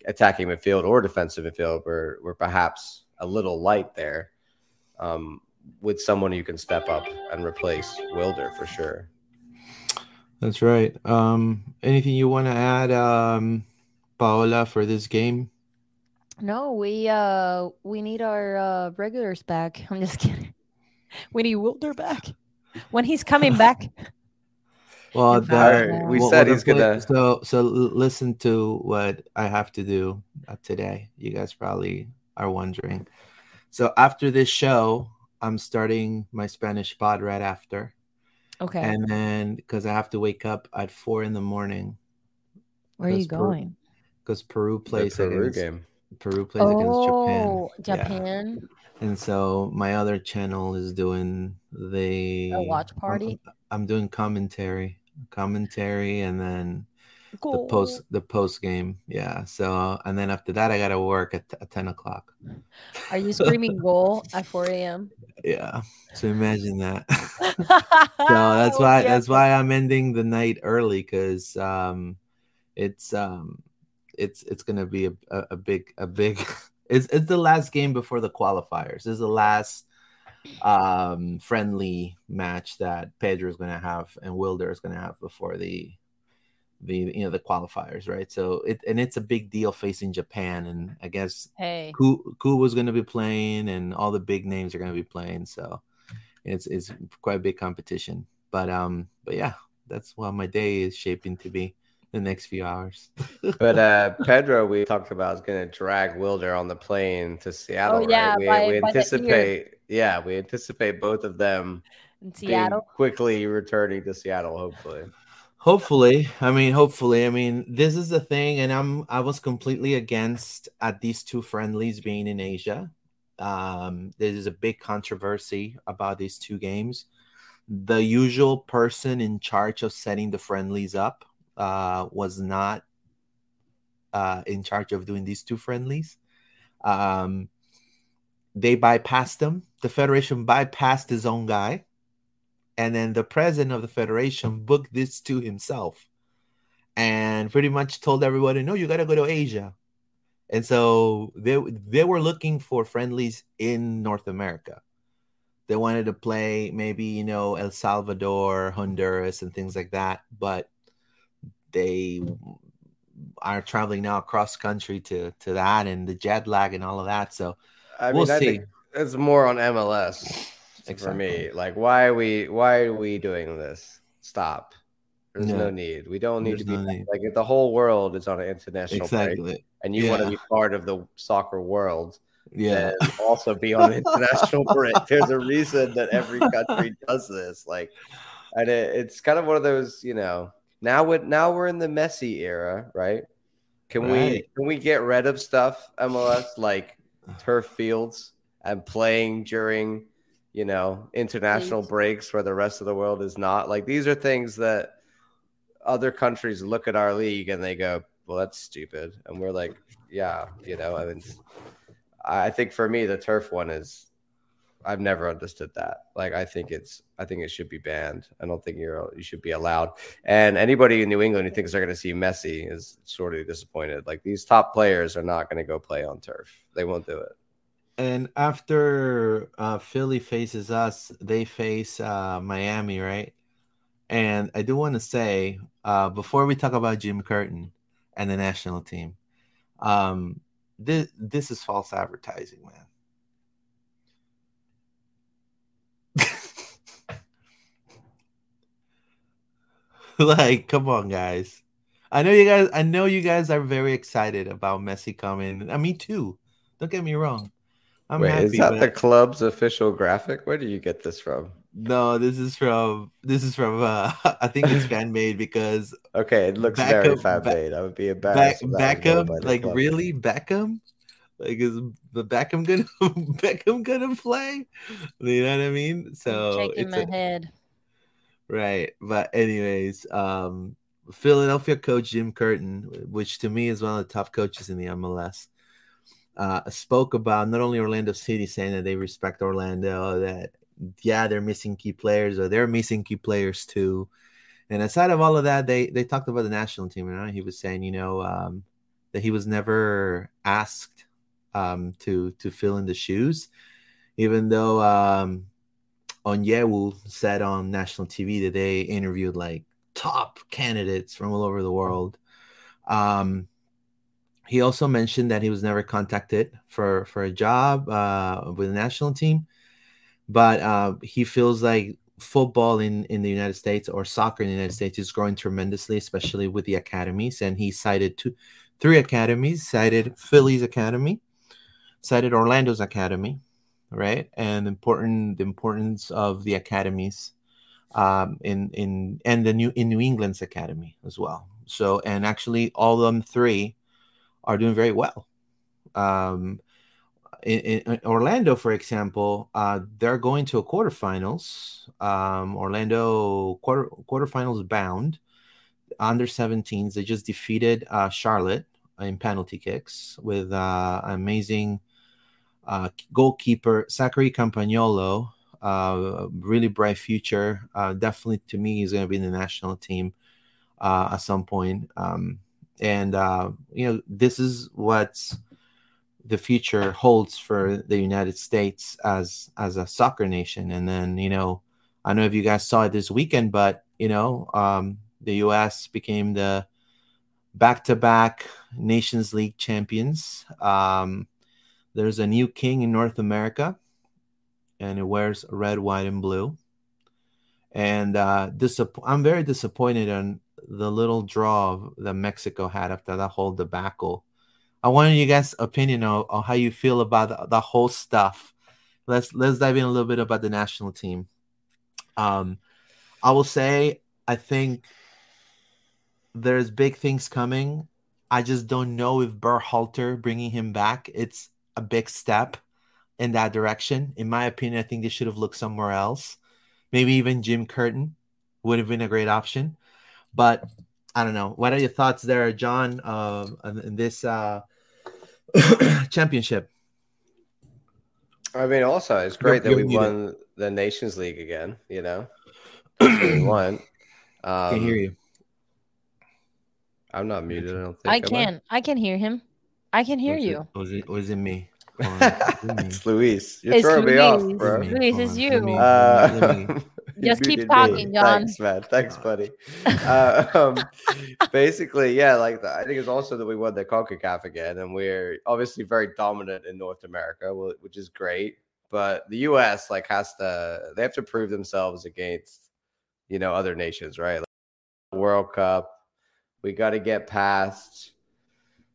attacking midfield or defensive midfield. We're we're perhaps a little light there. Um, with someone you can step up and replace Wilder for sure. That's right. Um, anything you want to add, um, Paola, for this game? No, we uh we need our uh, regulars back. I'm just kidding. We need Wilder back when he's coming back. well, that, we well, said he's gonna. So, so listen to what I have to do uh, today. You guys probably are wondering. So after this show, I'm starting my Spanish pod right after. Okay. And then because I have to wake up at four in the morning. Where are you going? Because Peru plays the Peru against game. Peru plays oh, against Japan. Oh, Japan. Yeah. And so my other channel is doing the A watch party. I'm, I'm doing commentary, commentary, and then the post the post game. Yeah. So and then after that, I gotta work at, at ten o'clock. Are you screaming goal at four a.m.? Yeah. So imagine that. so that's why that's why I'm ending the night early because um, it's um, it's it's gonna be a, a, a big a big. It's it's the last game before the qualifiers. This is the last um friendly match that Pedro is gonna have and Wilder is gonna have before the the you know the qualifiers, right? So it and it's a big deal facing Japan, and I guess hey, Ku, Ku was going to be playing, and all the big names are going to be playing. So it's it's quite a big competition. But um, but yeah, that's what my day is shaping to be the next few hours. but uh Pedro, we talked about is going to drag Wilder on the plane to Seattle. Oh, yeah, right? we, by, we anticipate. Yeah, we anticipate both of them in Seattle quickly returning to Seattle. Hopefully. Hopefully, I mean, hopefully, I mean, this is the thing, and I'm I was completely against at these two friendlies being in Asia. Um, there is a big controversy about these two games. The usual person in charge of setting the friendlies up uh, was not uh, in charge of doing these two friendlies. Um, they bypassed them. The federation bypassed his own guy, and then the president of the federation booked this to himself, and pretty much told everybody, "No, you got to go to Asia." And so they they were looking for friendlies in North America. They wanted to play maybe you know El Salvador, Honduras, and things like that, but they are traveling now across country to to that and the jet lag and all of that. So I mean, we'll I see. think it's more on MLS exactly. for me. Like, why are we why are we doing this? Stop. There's no need. We don't need There's to be no like if the whole world is on an international exactly. break, and you yeah. want to be part of the soccer world. Yeah. also be on international break. There's a reason that every country does this. Like, and it, it's kind of one of those, you know. Now, with now we're in the Messi era, right? Can right. we can we get rid of stuff MLS like turf fields and playing during, you know, international breaks where the rest of the world is not. Like these are things that other countries look at our league and they go, "Well, that's stupid," and we're like, "Yeah, you know." I mean, I think for me, the turf one is. I've never understood that. Like, I think it's, I think it should be banned. I don't think you're, you should be allowed. And anybody in New England who thinks they're going to see Messi is sort of disappointed. Like, these top players are not going to go play on turf. They won't do it. And after uh, Philly faces us, they face uh, Miami, right? And I do want to say uh, before we talk about Jim Curtin and the national team, um, this this is false advertising, man. like, come on, guys. I know you guys. I know you guys are very excited about Messi coming. I me too. Don't get me wrong. I'm Wait, happy, is that the club's official graphic? Where do you get this from? No, this is from this is from uh I think it's fan made because okay, it looks Beckham, very fan made. I would be embarrassed. Back, Beckham, like really Beckham? Like is the Beckham gonna Beckham gonna play? You know what I mean? So I'm shaking my a, head. Right. But anyways, um Philadelphia coach Jim Curtin, which to me is one of the top coaches in the MLS, uh, spoke about not only Orlando City saying that they respect Orlando, that yeah, they're missing key players or they're missing key players too. And aside of all of that, they they talked about the national team. You know, he was saying, you know, um, that he was never asked um, to to fill in the shoes, even though um, Onyewu said on national TV that they interviewed like top candidates from all over the world. Um, he also mentioned that he was never contacted for for a job uh, with the national team but uh, he feels like football in in the United States or soccer in the United States is growing tremendously, especially with the academies. And he cited two, three academies: cited Philly's academy, cited Orlando's academy, right? And important the importance of the academies um, in in and the new in New England's academy as well. So and actually, all of them three are doing very well. Um, in, in, Orlando, for example, uh, they're going to a quarterfinals. Um, Orlando quarter quarterfinals bound under 17s. They just defeated uh, Charlotte in penalty kicks with uh, amazing uh, goalkeeper Zachary Campagnolo. Uh, really bright future. Uh, definitely, to me, he's going to be in the national team uh, at some point. Um, and uh, you know, this is what the future holds for the United States as as a soccer nation. And then you know, I don't know if you guys saw it this weekend, but you know, um, the U.S. became the back-to-back Nations League champions. Um, there's a new king in North America, and it wears red, white, and blue. And uh, disapp- I'm very disappointed on the little draw that Mexico had after that whole debacle I wanted you guys' opinion on, on how you feel about the, the, whole stuff. Let's let's dive in a little bit about the national team. Um, I will say I think there's big things coming. I just don't know if Berhalter bringing him back it's a big step in that direction. In my opinion, I think they should have looked somewhere else. Maybe even Jim Curtin would have been a great option. But I don't know. What are your thoughts there, John, uh, in this uh, championship? I mean, also it's great you're, that we won the Nations League again. You know, we won. Um, can hear you. I'm not muted. I don't think I can. I? I can hear him. I can hear was you. It, was it was it me? it's Luis. You're it's throwing Luis. me off, bro. Luis, it's you. Uh, Just keep talking, John. Thanks, man. Thanks, buddy. uh, um, basically, yeah, like the, I think it's also that we won the CONCACAF again, and we're obviously very dominant in North America, which is great. But the U.S. like has to they have to prove themselves against you know other nations, right? Like World Cup, we got to get past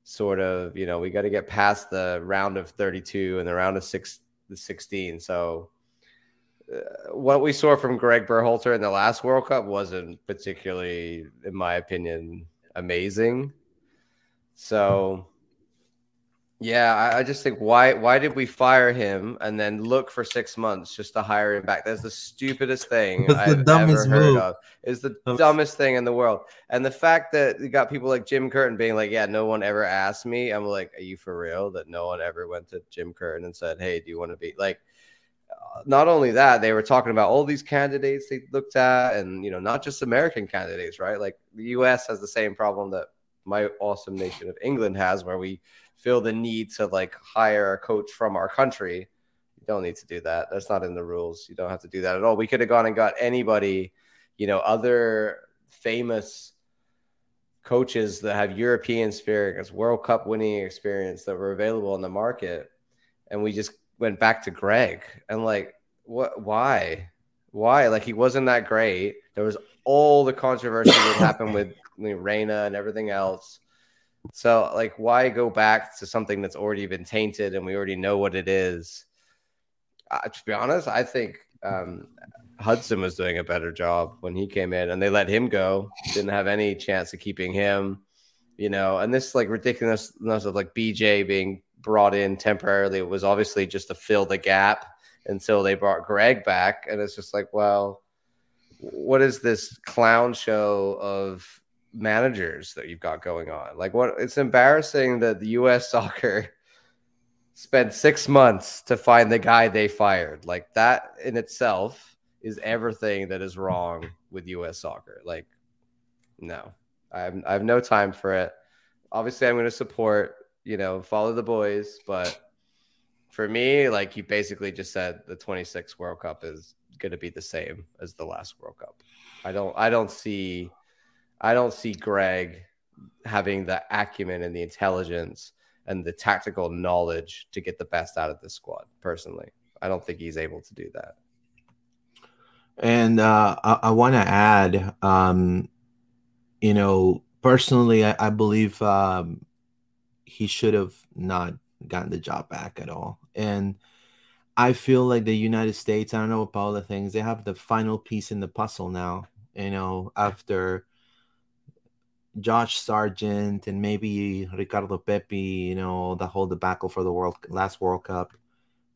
sort of you know we got to get past the round of 32 and the round of six the 16 so what we saw from Greg Berhalter in the last World Cup wasn't particularly in my opinion amazing so yeah, I, I, just think why why did we fire him and then look for six months just to hire him back? That's the stupidest thing I've ever heard move. of. Is the dumbest thing in the world. And the fact that you got people like Jim Curtin being like, "Yeah, no one ever asked me." I'm like, "Are you for real?" That no one ever went to Jim Curtin and said, "Hey, do you want to be like?" Not only that, they were talking about all these candidates they looked at, and you know, not just American candidates, right? Like the U.S. has the same problem that my awesome nation of England has, where we feel the need to like hire a coach from our country. You don't need to do that. That's not in the rules. You don't have to do that at all. We could have gone and got anybody, you know, other famous coaches that have European experience, World Cup winning experience that were available in the market. And we just went back to Greg and like, what, why? Why? Like, he wasn't that great. There was all the controversy that happened with Reyna and everything else. So, like, why go back to something that's already been tainted and we already know what it is? Uh, to be honest, I think um, Hudson was doing a better job when he came in, and they let him go. Didn't have any chance of keeping him, you know. And this like ridiculousness of like BJ being brought in temporarily It was obviously just to fill the gap until they brought Greg back, and it's just like, well, what is this clown show of managers that you've got going on. Like what it's embarrassing that the US soccer spent 6 months to find the guy they fired. Like that in itself is everything that is wrong with US soccer. Like no. I have, I have no time for it. Obviously I'm going to support, you know, follow the boys, but for me, like you basically just said the 26th World Cup is going to be the same as the last World Cup. I don't I don't see I don't see Greg having the acumen and the intelligence and the tactical knowledge to get the best out of this squad. Personally, I don't think he's able to do that. And uh, I, I want to add, um, you know, personally, I, I believe um, he should have not gotten the job back at all. And I feel like the United States, I don't know about the things, they have the final piece in the puzzle now. You know, after Josh Sargent and maybe Ricardo Pepi, you know, the whole debacle for the world last World Cup.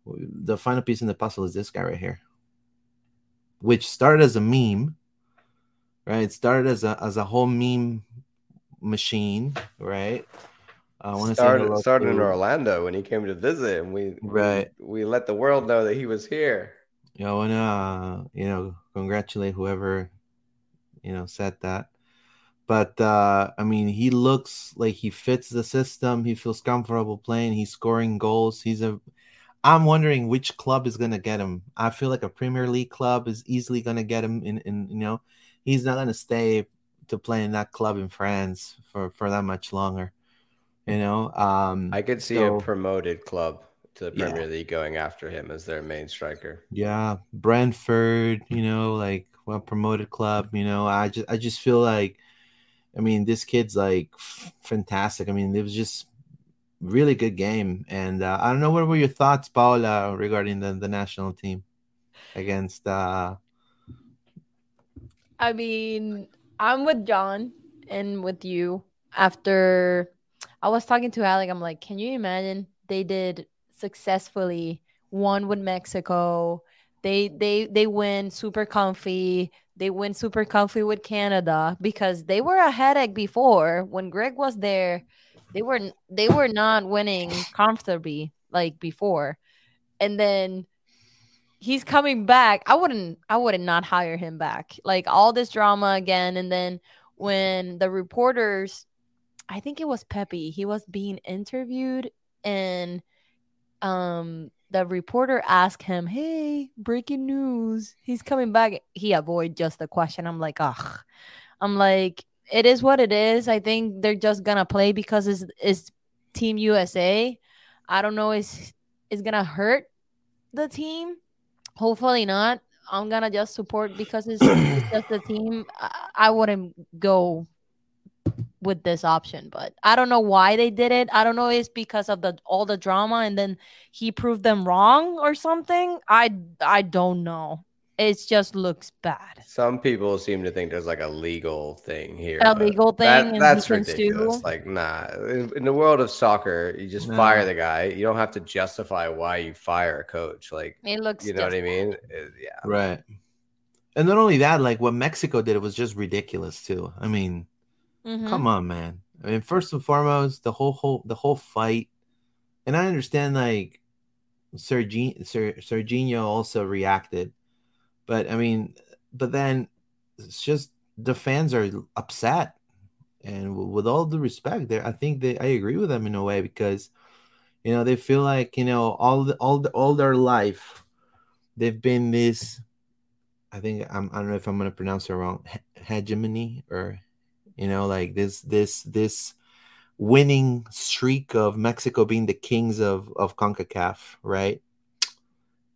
The final piece in the puzzle is this guy right here, which started as a meme, right? It started as a as a whole meme machine, right? I want to started, started in Orlando when he came to visit, and we right we, we let the world know that he was here. Yeah, I want to uh, you know congratulate whoever you know said that but uh, I mean, he looks like he fits the system. He feels comfortable playing. He's scoring goals. He's a. I'm wondering which club is gonna get him. I feel like a Premier League club is easily gonna get him. In, in you know, he's not gonna stay to play in that club in France for for that much longer. You know, um, I could see so, a promoted club to the Premier yeah. League going after him as their main striker. Yeah, Brentford. You know, like well promoted club. You know, I just I just feel like I mean, this kid's like fantastic. I mean, it was just really good game. And uh, I don't know what were your thoughts, Paula, regarding the, the national team against. Uh... I mean, I'm with John and with you. After I was talking to Alec, I'm like, can you imagine they did successfully one with Mexico? They they they win super comfy they went super comfy with Canada because they were a headache before when Greg was there. They were they were not winning comfortably like before, and then he's coming back. I wouldn't I wouldn't not hire him back. Like all this drama again, and then when the reporters, I think it was Pepe. he was being interviewed and um the reporter asked him, "Hey, breaking news, he's coming back." He avoid just the question. I'm like, ugh. I'm like, it is what it is. I think they're just gonna play because it's, it's Team USA. I don't know. Is is gonna hurt the team? Hopefully not. I'm gonna just support because it's, it's just the team. I, I wouldn't go with this option, but I don't know why they did it. I don't know it's because of the all the drama and then he proved them wrong or something. I I don't know. It just looks bad. Some people seem to think there's like a legal thing here. A legal thing. That, that's ridiculous. Sue. Like, nah. In, in, the world of soccer, you just no. fire the guy. You don't have to justify why you fire a coach. Like, it looks. You know what I mean? It, yeah. Right. And not only that, like what Mexico did, it was just ridiculous too. I mean, Mm-hmm. Come on, man. I mean, first and foremost, the whole whole the whole fight, and I understand like Sergi- Ser- also reacted, but I mean, but then it's just the fans are upset, and with all the respect, there, I think they I agree with them in a way because, you know, they feel like you know all the all the all their life, they've been this. I think I'm, I don't know if I'm gonna pronounce it wrong. He- hegemony or you know, like this this this winning streak of Mexico being the kings of of CONCACAF, right?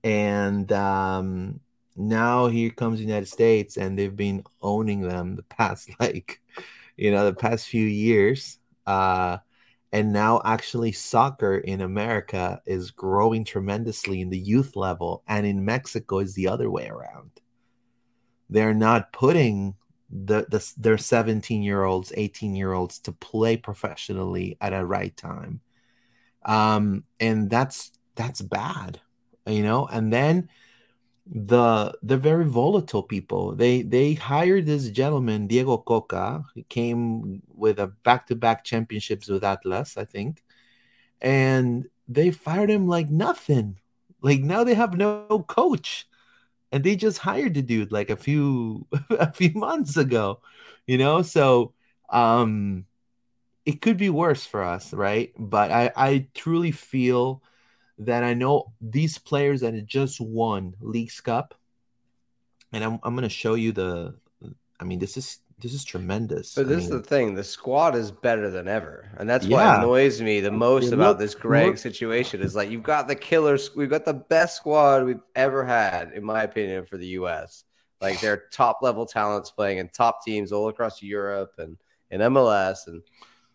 And um now here comes the United States and they've been owning them the past like you know the past few years. Uh and now actually soccer in America is growing tremendously in the youth level and in Mexico is the other way around. They're not putting the, the their 17 year olds 18 year olds to play professionally at a right time. Um and that's that's bad you know? And then the the very volatile people they they hired this gentleman diego cocca he came with a back-to-back championships with atlas i think and they fired him like nothing. Like now they have no coach and they just hired the dude like a few a few months ago you know? So um it could be worse for us right? But i i truly feel that i know these players that had just won leagues cup and i'm, I'm going to show you the i mean this is this is tremendous. But this I mean, is the thing: the squad is better than ever, and that's yeah. what annoys me the most look, about this Greg look. situation. Is like you've got the killers, we've got the best squad we've ever had, in my opinion, for the U.S. Like they're top level talents playing in top teams all across Europe and in MLS, and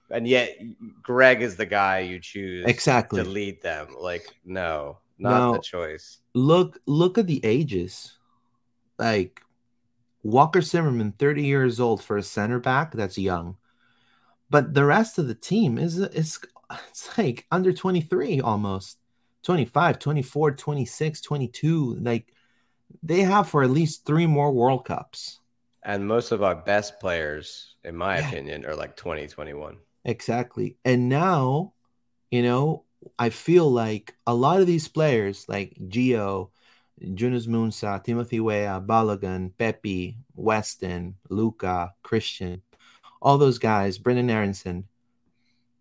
and yet Greg is the guy you choose exactly to lead them. Like no, not now, the choice. Look, look at the ages, like Walker Zimmerman, 30 years old for a center back, that's young. But the rest of the team is is it's like under 23 almost. 25, 24, 26, 22. Like they have for at least three more World Cups. And most of our best players, in my yeah. opinion, are like 2021. exactly. And now, you know, I feel like a lot of these players, like Gio, Yunus Musah, Timothy Weah, Balogun, Pepi, Weston, Luca, Christian, all those guys, Brendan Aaronson,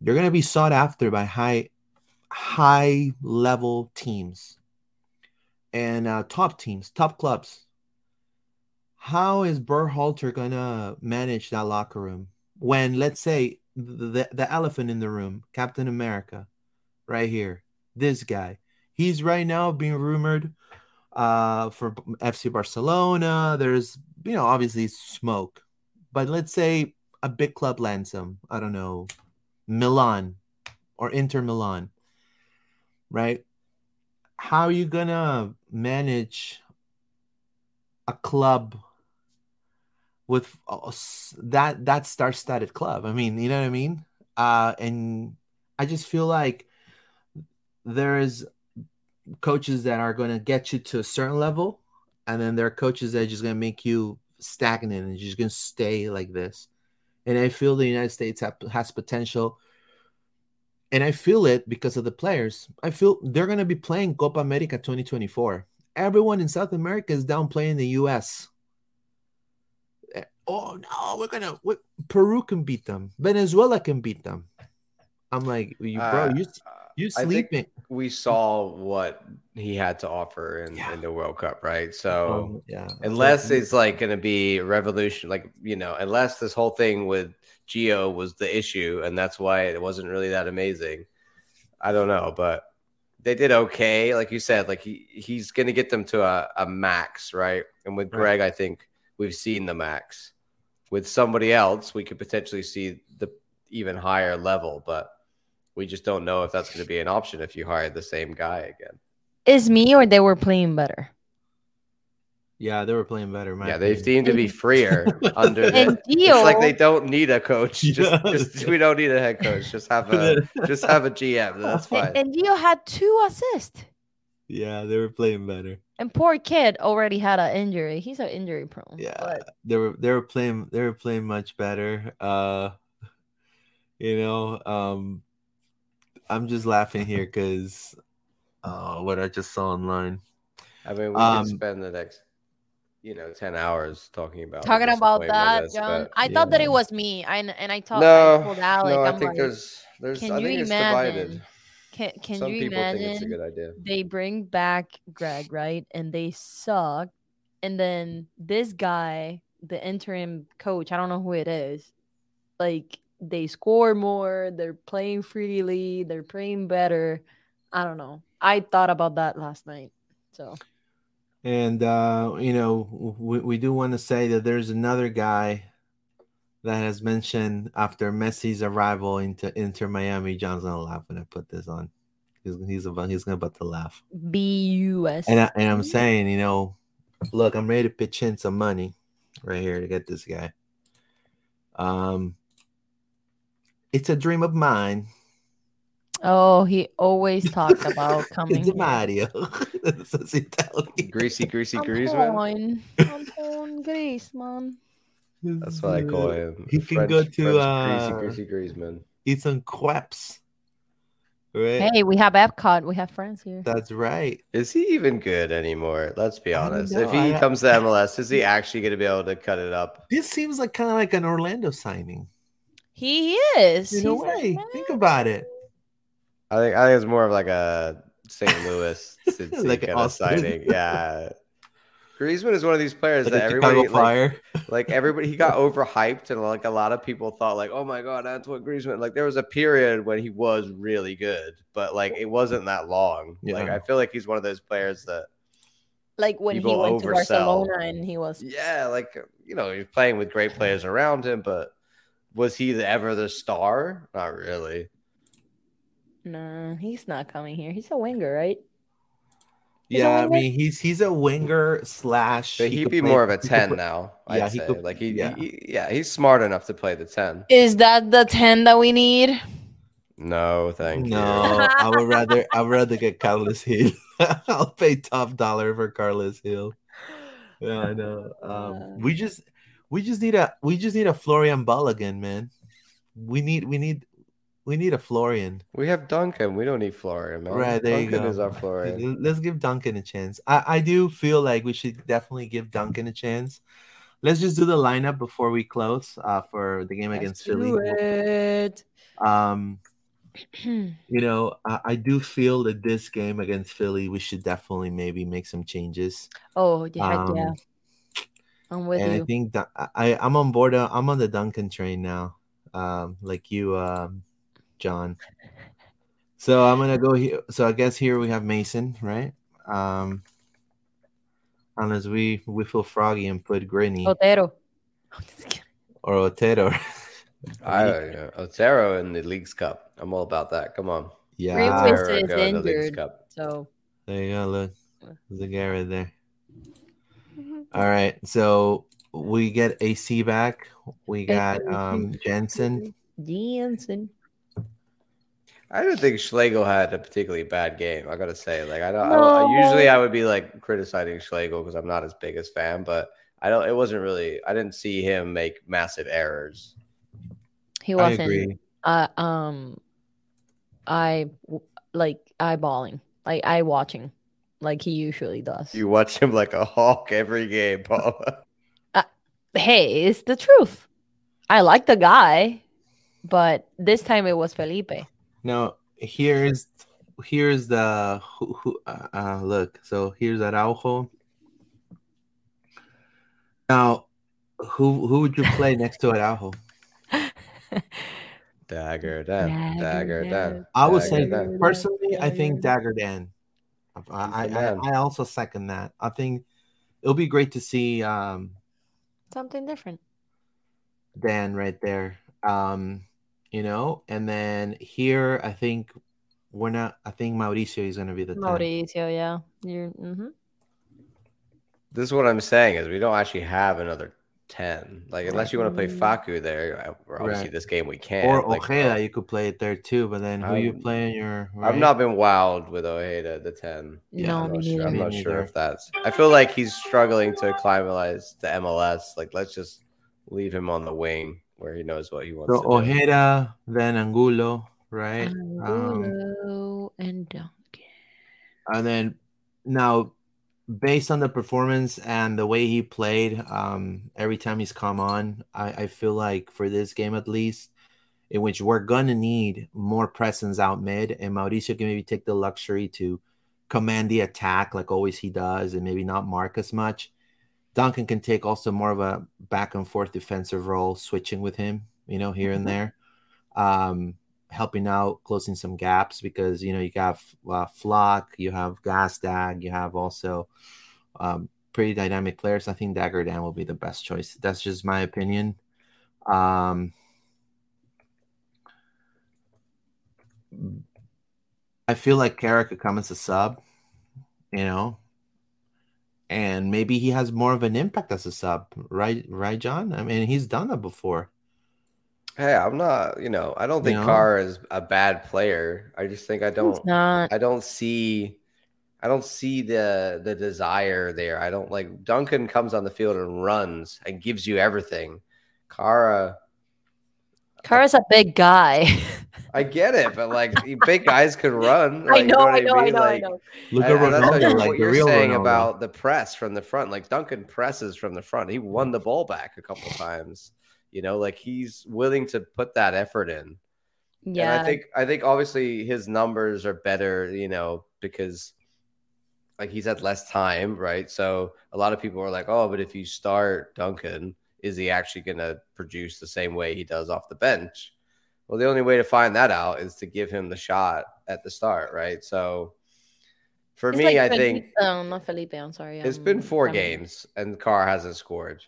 they're going to be sought after by high, high level teams and uh, top teams, top clubs. How is Berhalter going to manage that locker room when, let's say, the, the elephant in the room, Captain America, right here, this guy, he's right now being rumored uh, for FC Barcelona. There's, you know, obviously smoke. But let's say a big club lands him. I don't know, Milan or Inter Milan, right? How are you to manage a club with that that star-studded club? I mean, you know what I mean? Uh, and I just feel like there is coaches that are going to get you to a certain level, and then there are coaches that are just going to make you stagnant and just going to stay like this. And I feel the United States have, has potential. And I feel it because of the players. I feel they're going to be playing Copa America 2024. Everyone in South America is down playing the US. Eh, oh no, we're gonna we, Peru can beat them. Venezuela can beat them. I'm like, you, bro, uh, you you sleeping? we saw what he had to offer in, yeah. in the World Cup, right? So um, yeah, unless it's like going to be revolution, like you know, unless this whole thing with Gio was the issue, and that's why it wasn't really that amazing. I don't know, but they did okay, like you said. Like he he's going to get them to a, a max, right? And with Greg, right. I think we've seen the max. With somebody else, we could potentially see the even higher level, but we just don't know if that's going to be an option if you hire the same guy again. Is me or they were playing better? Yeah, they were playing better. Yeah, opinion. they seem to be freer under the. It's like they don't need a coach. Just, yeah. just, we don't need a head coach. Just have a just have a GM. That's fine. And Gio had two assists. Yeah, they were playing better. And poor kid already had an injury. He's an injury prone. Yeah, but... they were they were playing they were playing much better. Uh, you know, um, I'm just laughing here because uh, what I just saw online. I mean, we um, can spend the next, you know, ten hours talking about talking about that, this, John. But, I yeah. thought that it was me, I and I thought no, I told Alec, no, I I'm think like, there's there's. Can I you imagine? Can Can Some you imagine? They bring back Greg, right, and they suck, and then this guy, the interim coach, I don't know who it is, like they score more, they're playing freely, they're playing better. I don't know. I thought about that last night. So and uh, you know, we, we do want to say that there's another guy that has mentioned after Messi's arrival into Inter Miami. John's gonna laugh when I put this on. He's he's about he's gonna about to laugh. B U S. And I, and I'm saying, you know, look, I'm ready to pitch in some money right here to get this guy. Um, it's a dream of mine. Oh, he always talked about coming. it's Mario. That's Italian. Greasy, greasy Griezmann. Antoine Griezmann. That's what I call him. He can French, go to French uh, greasy, greasy Griezmann. Eat some quaps. Right? Hey, we have Epcot. We have friends here. That's right. Is he even good anymore? Let's be honest. If he I, comes to MLS, is he actually going to be able to cut it up? This seems like kind of like an Orlando signing. He is. In a way. Like, Think about it. I think I think it's more of like a St. Louis like kind of signing. Yeah. Griezmann is one of these players like that everybody like, like, everybody he got overhyped and like a lot of people thought like oh my god that's what Griezmann like there was a period when he was really good but like it wasn't that long yeah. like I feel like he's one of those players that like when he went oversell. to Barcelona and he was yeah like you know he's playing with great players around him but was he ever the star? Not really. No, he's not coming here. He's a winger, right? He's yeah, I mean he's he's a winger slash. But he would be play, more of a ten now. I'd yeah, say. Could, like he yeah. he, yeah, he's smart enough to play the ten. Is that the ten that we need? No, thank no, you. No, I would rather I would rather get Carlos Gil. I'll pay top dollar for Carlos Gil. Yeah, I know. Um, we just we just need a we just need a Florian Ball again, man. We need we need we need a Florian. We have Duncan. We don't need Florian, man. Right there Duncan you go. is our Florian. Let's give Duncan a chance. I, I do feel like we should definitely give Duncan a chance. Let's just do the lineup before we close uh, for the game Let's against Philly. It. Um, you know, I, I, do feel that this game against Philly, we should definitely maybe make some changes. Oh yeah, um, yeah. I'm with and you. I think that I I'm on board. Uh, I'm on the Duncan train now, um, like you, um, John. So I'm gonna go here. So I guess here we have Mason, right? Um, unless we we feel froggy and put Grinny. Otero. Or Otero. I uh, Otero in the Leagues Cup. I'm all about that. Come on. Yeah. is injured. So there you go. Look, there's a guy right there. All right. So we get AC back. We got um Jansson. Jansson. I don't think Schlegel had a particularly bad game. I gotta say, like I don't. No. I, usually I would be like criticizing Schlegel because I'm not his biggest fan, but I don't. It wasn't really. I didn't see him make massive errors. He wasn't. Uh, um, I like eyeballing, like eye watching, like he usually does. You watch him like a hawk every game, Paula. Uh, hey, it's the truth. I like the guy, but this time it was Felipe. No, here's here's the who, who uh, uh, look. So here's Araujo. Now, who who would you play next to Araujo? Dagur Dan. Dagur, Dan. I would say Dan. personally, I think Dagur Dan. I, I, I also second that. I think it'll be great to see um, something different. Dan right there. Um, you know, and then here I think we're not. I think Mauricio is going to be the Mauricio. 10. Yeah, you're. Mm-hmm. This is what I'm saying is we don't actually have another ten. Like unless you want to play Faku Facu there, obviously right. this game we can't. Or like, Ojeda, you could play it there too. But then who I'm, you playing your? Right? I've not been wild with Ojeda the ten. Yeah, no, I'm not, sure, I'm not sure if that's. I feel like he's struggling to acclimatize to MLS. Like let's just leave him on the wing where he knows what he wants. So Ojeda, do. then Angulo, right? Angulo um, and Duncan. And then now based on the performance and the way he played, um, every time he's come on, I, I feel like for this game at least, in which we're gonna need more presence out mid, and Mauricio can maybe take the luxury to command the attack like always he does, and maybe not mark as much. Duncan can take also more of a back and forth defensive role, switching with him, you know, here mm-hmm. and there. Um, helping out closing some gaps because you know you got uh, Flach, you have Gazdag, you have also um, pretty dynamic players. I think Dagur Dan will be the best choice. That's just my opinion. Um, I feel like Kara could come as a sub, you know, and maybe he has more of an impact as a sub, right? Right, John? I mean, he's done that before. Hey, I'm not, you know, I don't think you know? Kara is a bad player. I just think I don't I don't see I don't see the the desire there. I don't like Duncan comes on the field and runs and gives you everything. Kara Kara's uh, a big guy. I get it, but like big guys could run. Like, I know, I know, I, mean? I know, like, I know. Look at Ronaldo, like what you're saying Ronaldo. about the press from the front. Like Duncan presses from the front. He won the ball back a couple times. You know, like he's willing to put that effort in. Yeah. And I think I think obviously his numbers are better, you know, because like he's had less time, right? So a lot of people are like, "Oh, but if you start Duncan, is he actually going to produce the same way he does off the bench?" Well, the only way to find that out is to give him the shot at the start, right? So for it's me, like I think oh, not Felipe. I'm sorry. It's been um, four games and Kara hasn't scored.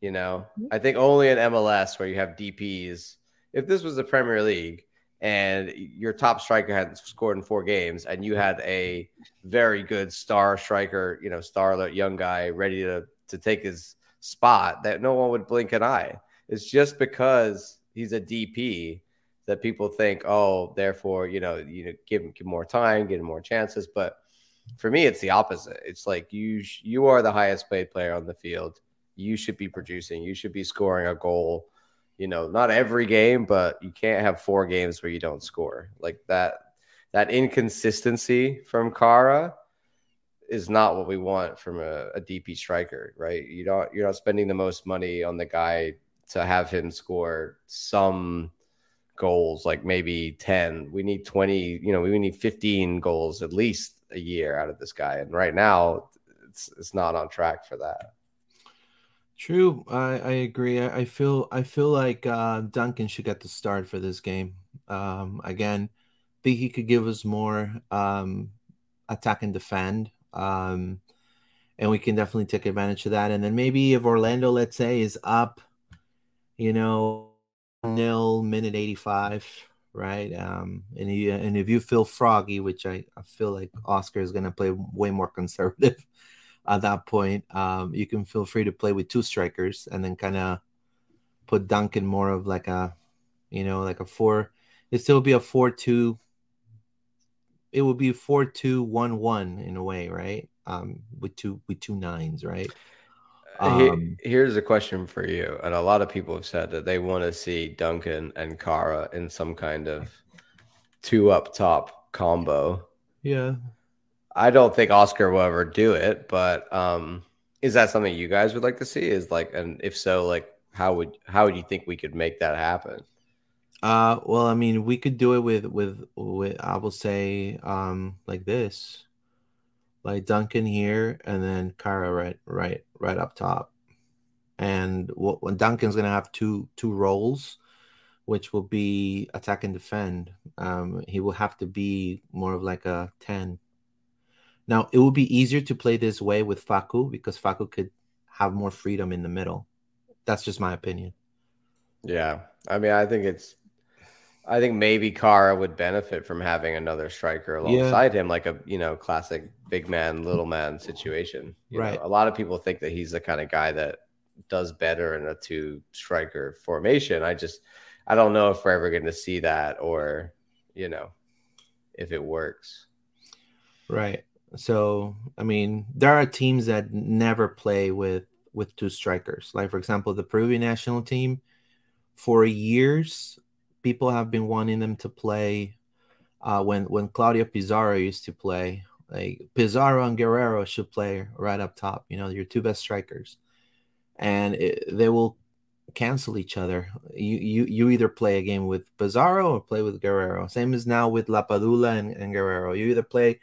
You know, mm-hmm. I think only in MLS where you have DPS. If this was the Premier League and your top striker had scored in four games, and you had a very good star striker, you know, star young guy ready to to take his spot, that no one would blink an eye. It's just because he's a DP that people think, oh, therefore, you know, you know, give him give more time, give him more chances. But for me, it's the opposite. It's like you you are the highest paid player on the field you should be producing. You should be scoring a goal. You know, not every game, but you can't have four games where you don't score. Like that that inconsistency from Kara is not what we want from a, a DP striker, right? You don't you're not spending the most money on the guy to have him score some goals, like maybe 10. We need 20, you know, we need 15 goals at least a year out of this guy. And right now it's it's not on track for that. True, I, I agree. I, I feel I feel like uh, Duncan should get the start for this game. Um, again, think he could give us more um, attack and defend, um, and we can definitely take advantage of that. And then maybe if Orlando, let's say, is up, you know, nil minute eighty five, right? Um, and he, and if you feel froggy, which I, I feel like Oscar is going to play way more conservative at that point, um, you can feel free to play with two strikers and then kind of put Duncan more of like a, you know, like a four. It still be a four-two. It would be four-two-one-one in a way, right? Um, with two with two nines, right? Um, Here's a question for you, and a lot of people have said that they want to see Duncan and Kara in some kind of two up top combo. Yeah, I don't think Oscar will ever do it, but um, is that something you guys would like to see? Is like, and if so, like, how would how would you think we could make that happen? Uh, well, I mean, we could do it with with with I will say um like this, like Duncan here, and then Kara right right right up top, and what when Duncan's gonna have two two roles, which will be attack and defend. Um, he will have to be more of like a ten. Now it would be easier to play this way with Facu because Facu could have more freedom in the middle. That's just my opinion. Yeah, I mean, I think it's I think maybe Kara would benefit from having another striker alongside yeah. him, like a you know classic big man, little man situation. You right. Know, a lot of people think that he's the kind of guy that does better in a two striker formation. I just I don't know if we're ever going to see that or you know if it works. Right. So I mean, there are teams that never play with with two strikers. Like for example, the Peruvian national team for years people have been wanting them to play uh, when when Claudio Pizarro used to play. Like Pizarro and Guerrero should play right up top. You know, your two best strikers, and it, they will cancel each other. You you you either play a game with Pizarro or play with Guerrero. Same as now with Lapadula and, and Guerrero. You either play.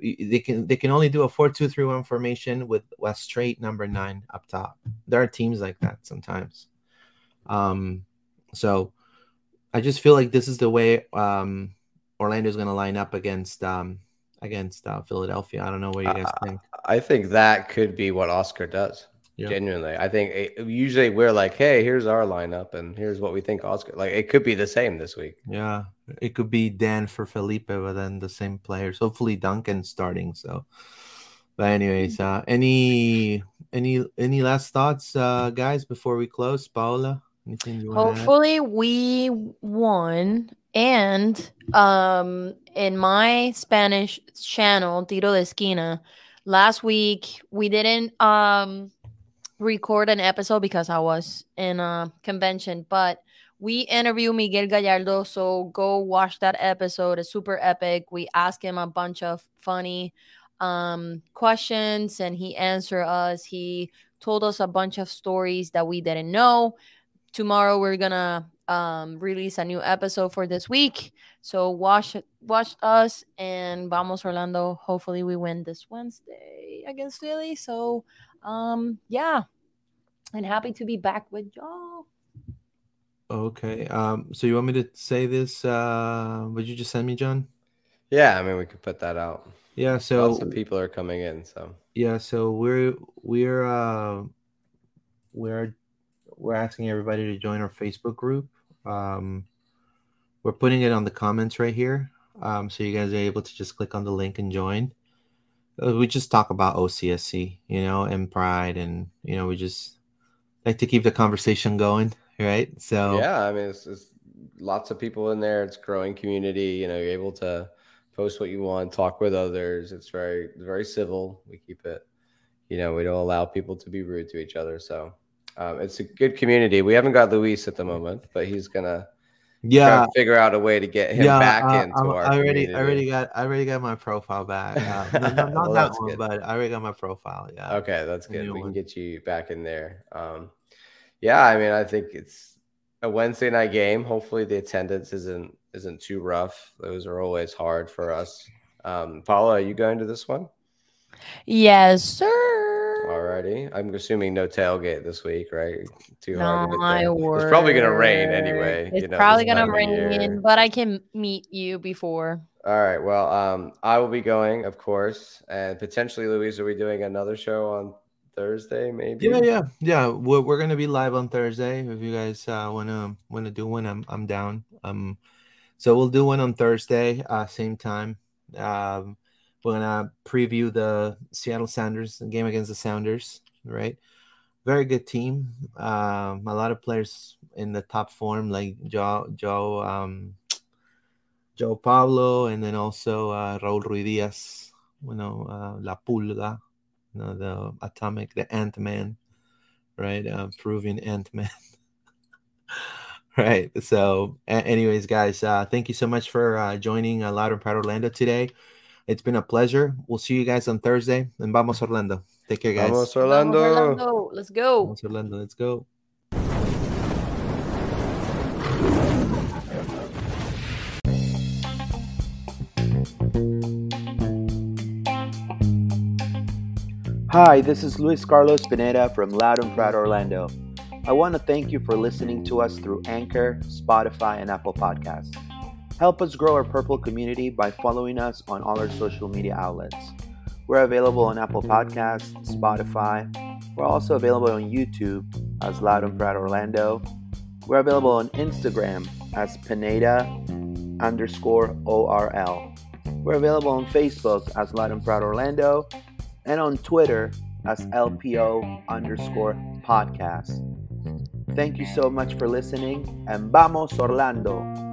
They can they can only do a four two three one formation with a straight number nine up top. There are teams like that sometimes. Um, so I just feel like this is the way um, Orlando is going to line up against um, against uh, Philadelphia. I don't know what you guys think. I think that could be what Oscar does. Yeah. Genuinely, I think it, usually we're like, "Hey, here's our lineup, and here's what we think Oscar." Like, it could be the same this week. Yeah, it could be Dan for Felipe, but then the same players. Hopefully, Duncan starting. So, but anyways, uh, any any any last thoughts, uh, guys, before we close, Paola? anything? Hopefully we won. And um in my Spanish channel, Tiro de Esquina, last week we didn't um record an episode because I was in a convention, but we interview Miguel Gallardo, so go watch that episode. It's super epic. We ask him a bunch of funny um questions and he answered us. He told us a bunch of stories that we didn't know tomorrow we're gonna um, release a new episode for this week. So watch watch us and vamos Orlando. Hopefully we win this Wednesday against Philly. So um yeah. And happy to be back with y'all. Okay. Um so you want me to say this uh would you just send me, John? Yeah, I mean we could put that out. Yeah, so lots of people are coming in, so yeah, so we're we're uh we're we're asking everybody to join our Facebook group. Um, we're putting it on the comments right here, um, so you guys are able to just click on the link and join. Uh, we just talk about OCSC, you know, and pride, and you know, we just like to keep the conversation going, right? So yeah, I mean, it's, it's lots of people in there. It's growing community. You know, you're able to post what you want, talk with others. It's very very civil. We keep it. You know, we don't allow people to be rude to each other. So um, it's a good community. We haven't got Luis at the moment, but he's gonna yeah figure out a way to get him yeah, back uh, into I'm, our. I already, community. I already got, I already got my profile back. Not, not well, that one, good. but I already got my profile. Yeah. Okay, that's good. We one. can get you back in there. Um, yeah, I mean, I think it's a Wednesday night game. Hopefully, the attendance isn't isn't too rough. Those are always hard for us. Um, Paula, are you going to this one? Yes, sir. Alrighty. I'm assuming no tailgate this week, right? Too hard. No, my word. It's probably gonna rain anyway. It's you know, probably gonna rain, but I can meet you before. All right. Well, um, I will be going, of course, and potentially, Luis, are we doing another show on Thursday? Maybe. Yeah, yeah, yeah. We're, we're gonna be live on Thursday. If you guys uh, wanna wanna do one, I'm I'm down. Um, so we'll do one on Thursday, uh, same time. Um we're gonna preview the Seattle Sounders game against the Sounders, right? Very good team. Um, a lot of players in the top form, like Joe, Joe, um, João Paulo, and then also uh, Raul Ruidiaz. You know, uh, La Pulga, you know, the Atomic, the Ant Man. right? Uh, proving Ant Man. right. So, anyways, guys, uh, thank you so much for uh, joining uh, Loud and Proud Orlando today. It's been a pleasure. We'll see you guys on Thursday. And vamos Orlando. Take care, guys. Vamos Orlando. Vamos, Orlando. Let's go. Vamos Orlando. Let's go. Hi, this is Luis Carlos Pineda from Loud and Proud Orlando. I want to thank you for listening to us through Anchor, Spotify, and Apple Podcasts. Help us grow our Purple community by following us on all our social media outlets. We're available on Apple Podcasts, Spotify. We're also available on YouTube as Loud and Proud Orlando. We're available on Instagram as Pineda underscore ORL. We're available on Facebook as Loud and Proud Orlando and on Twitter as LPO underscore podcast. Thank you so much for listening and vamos Orlando!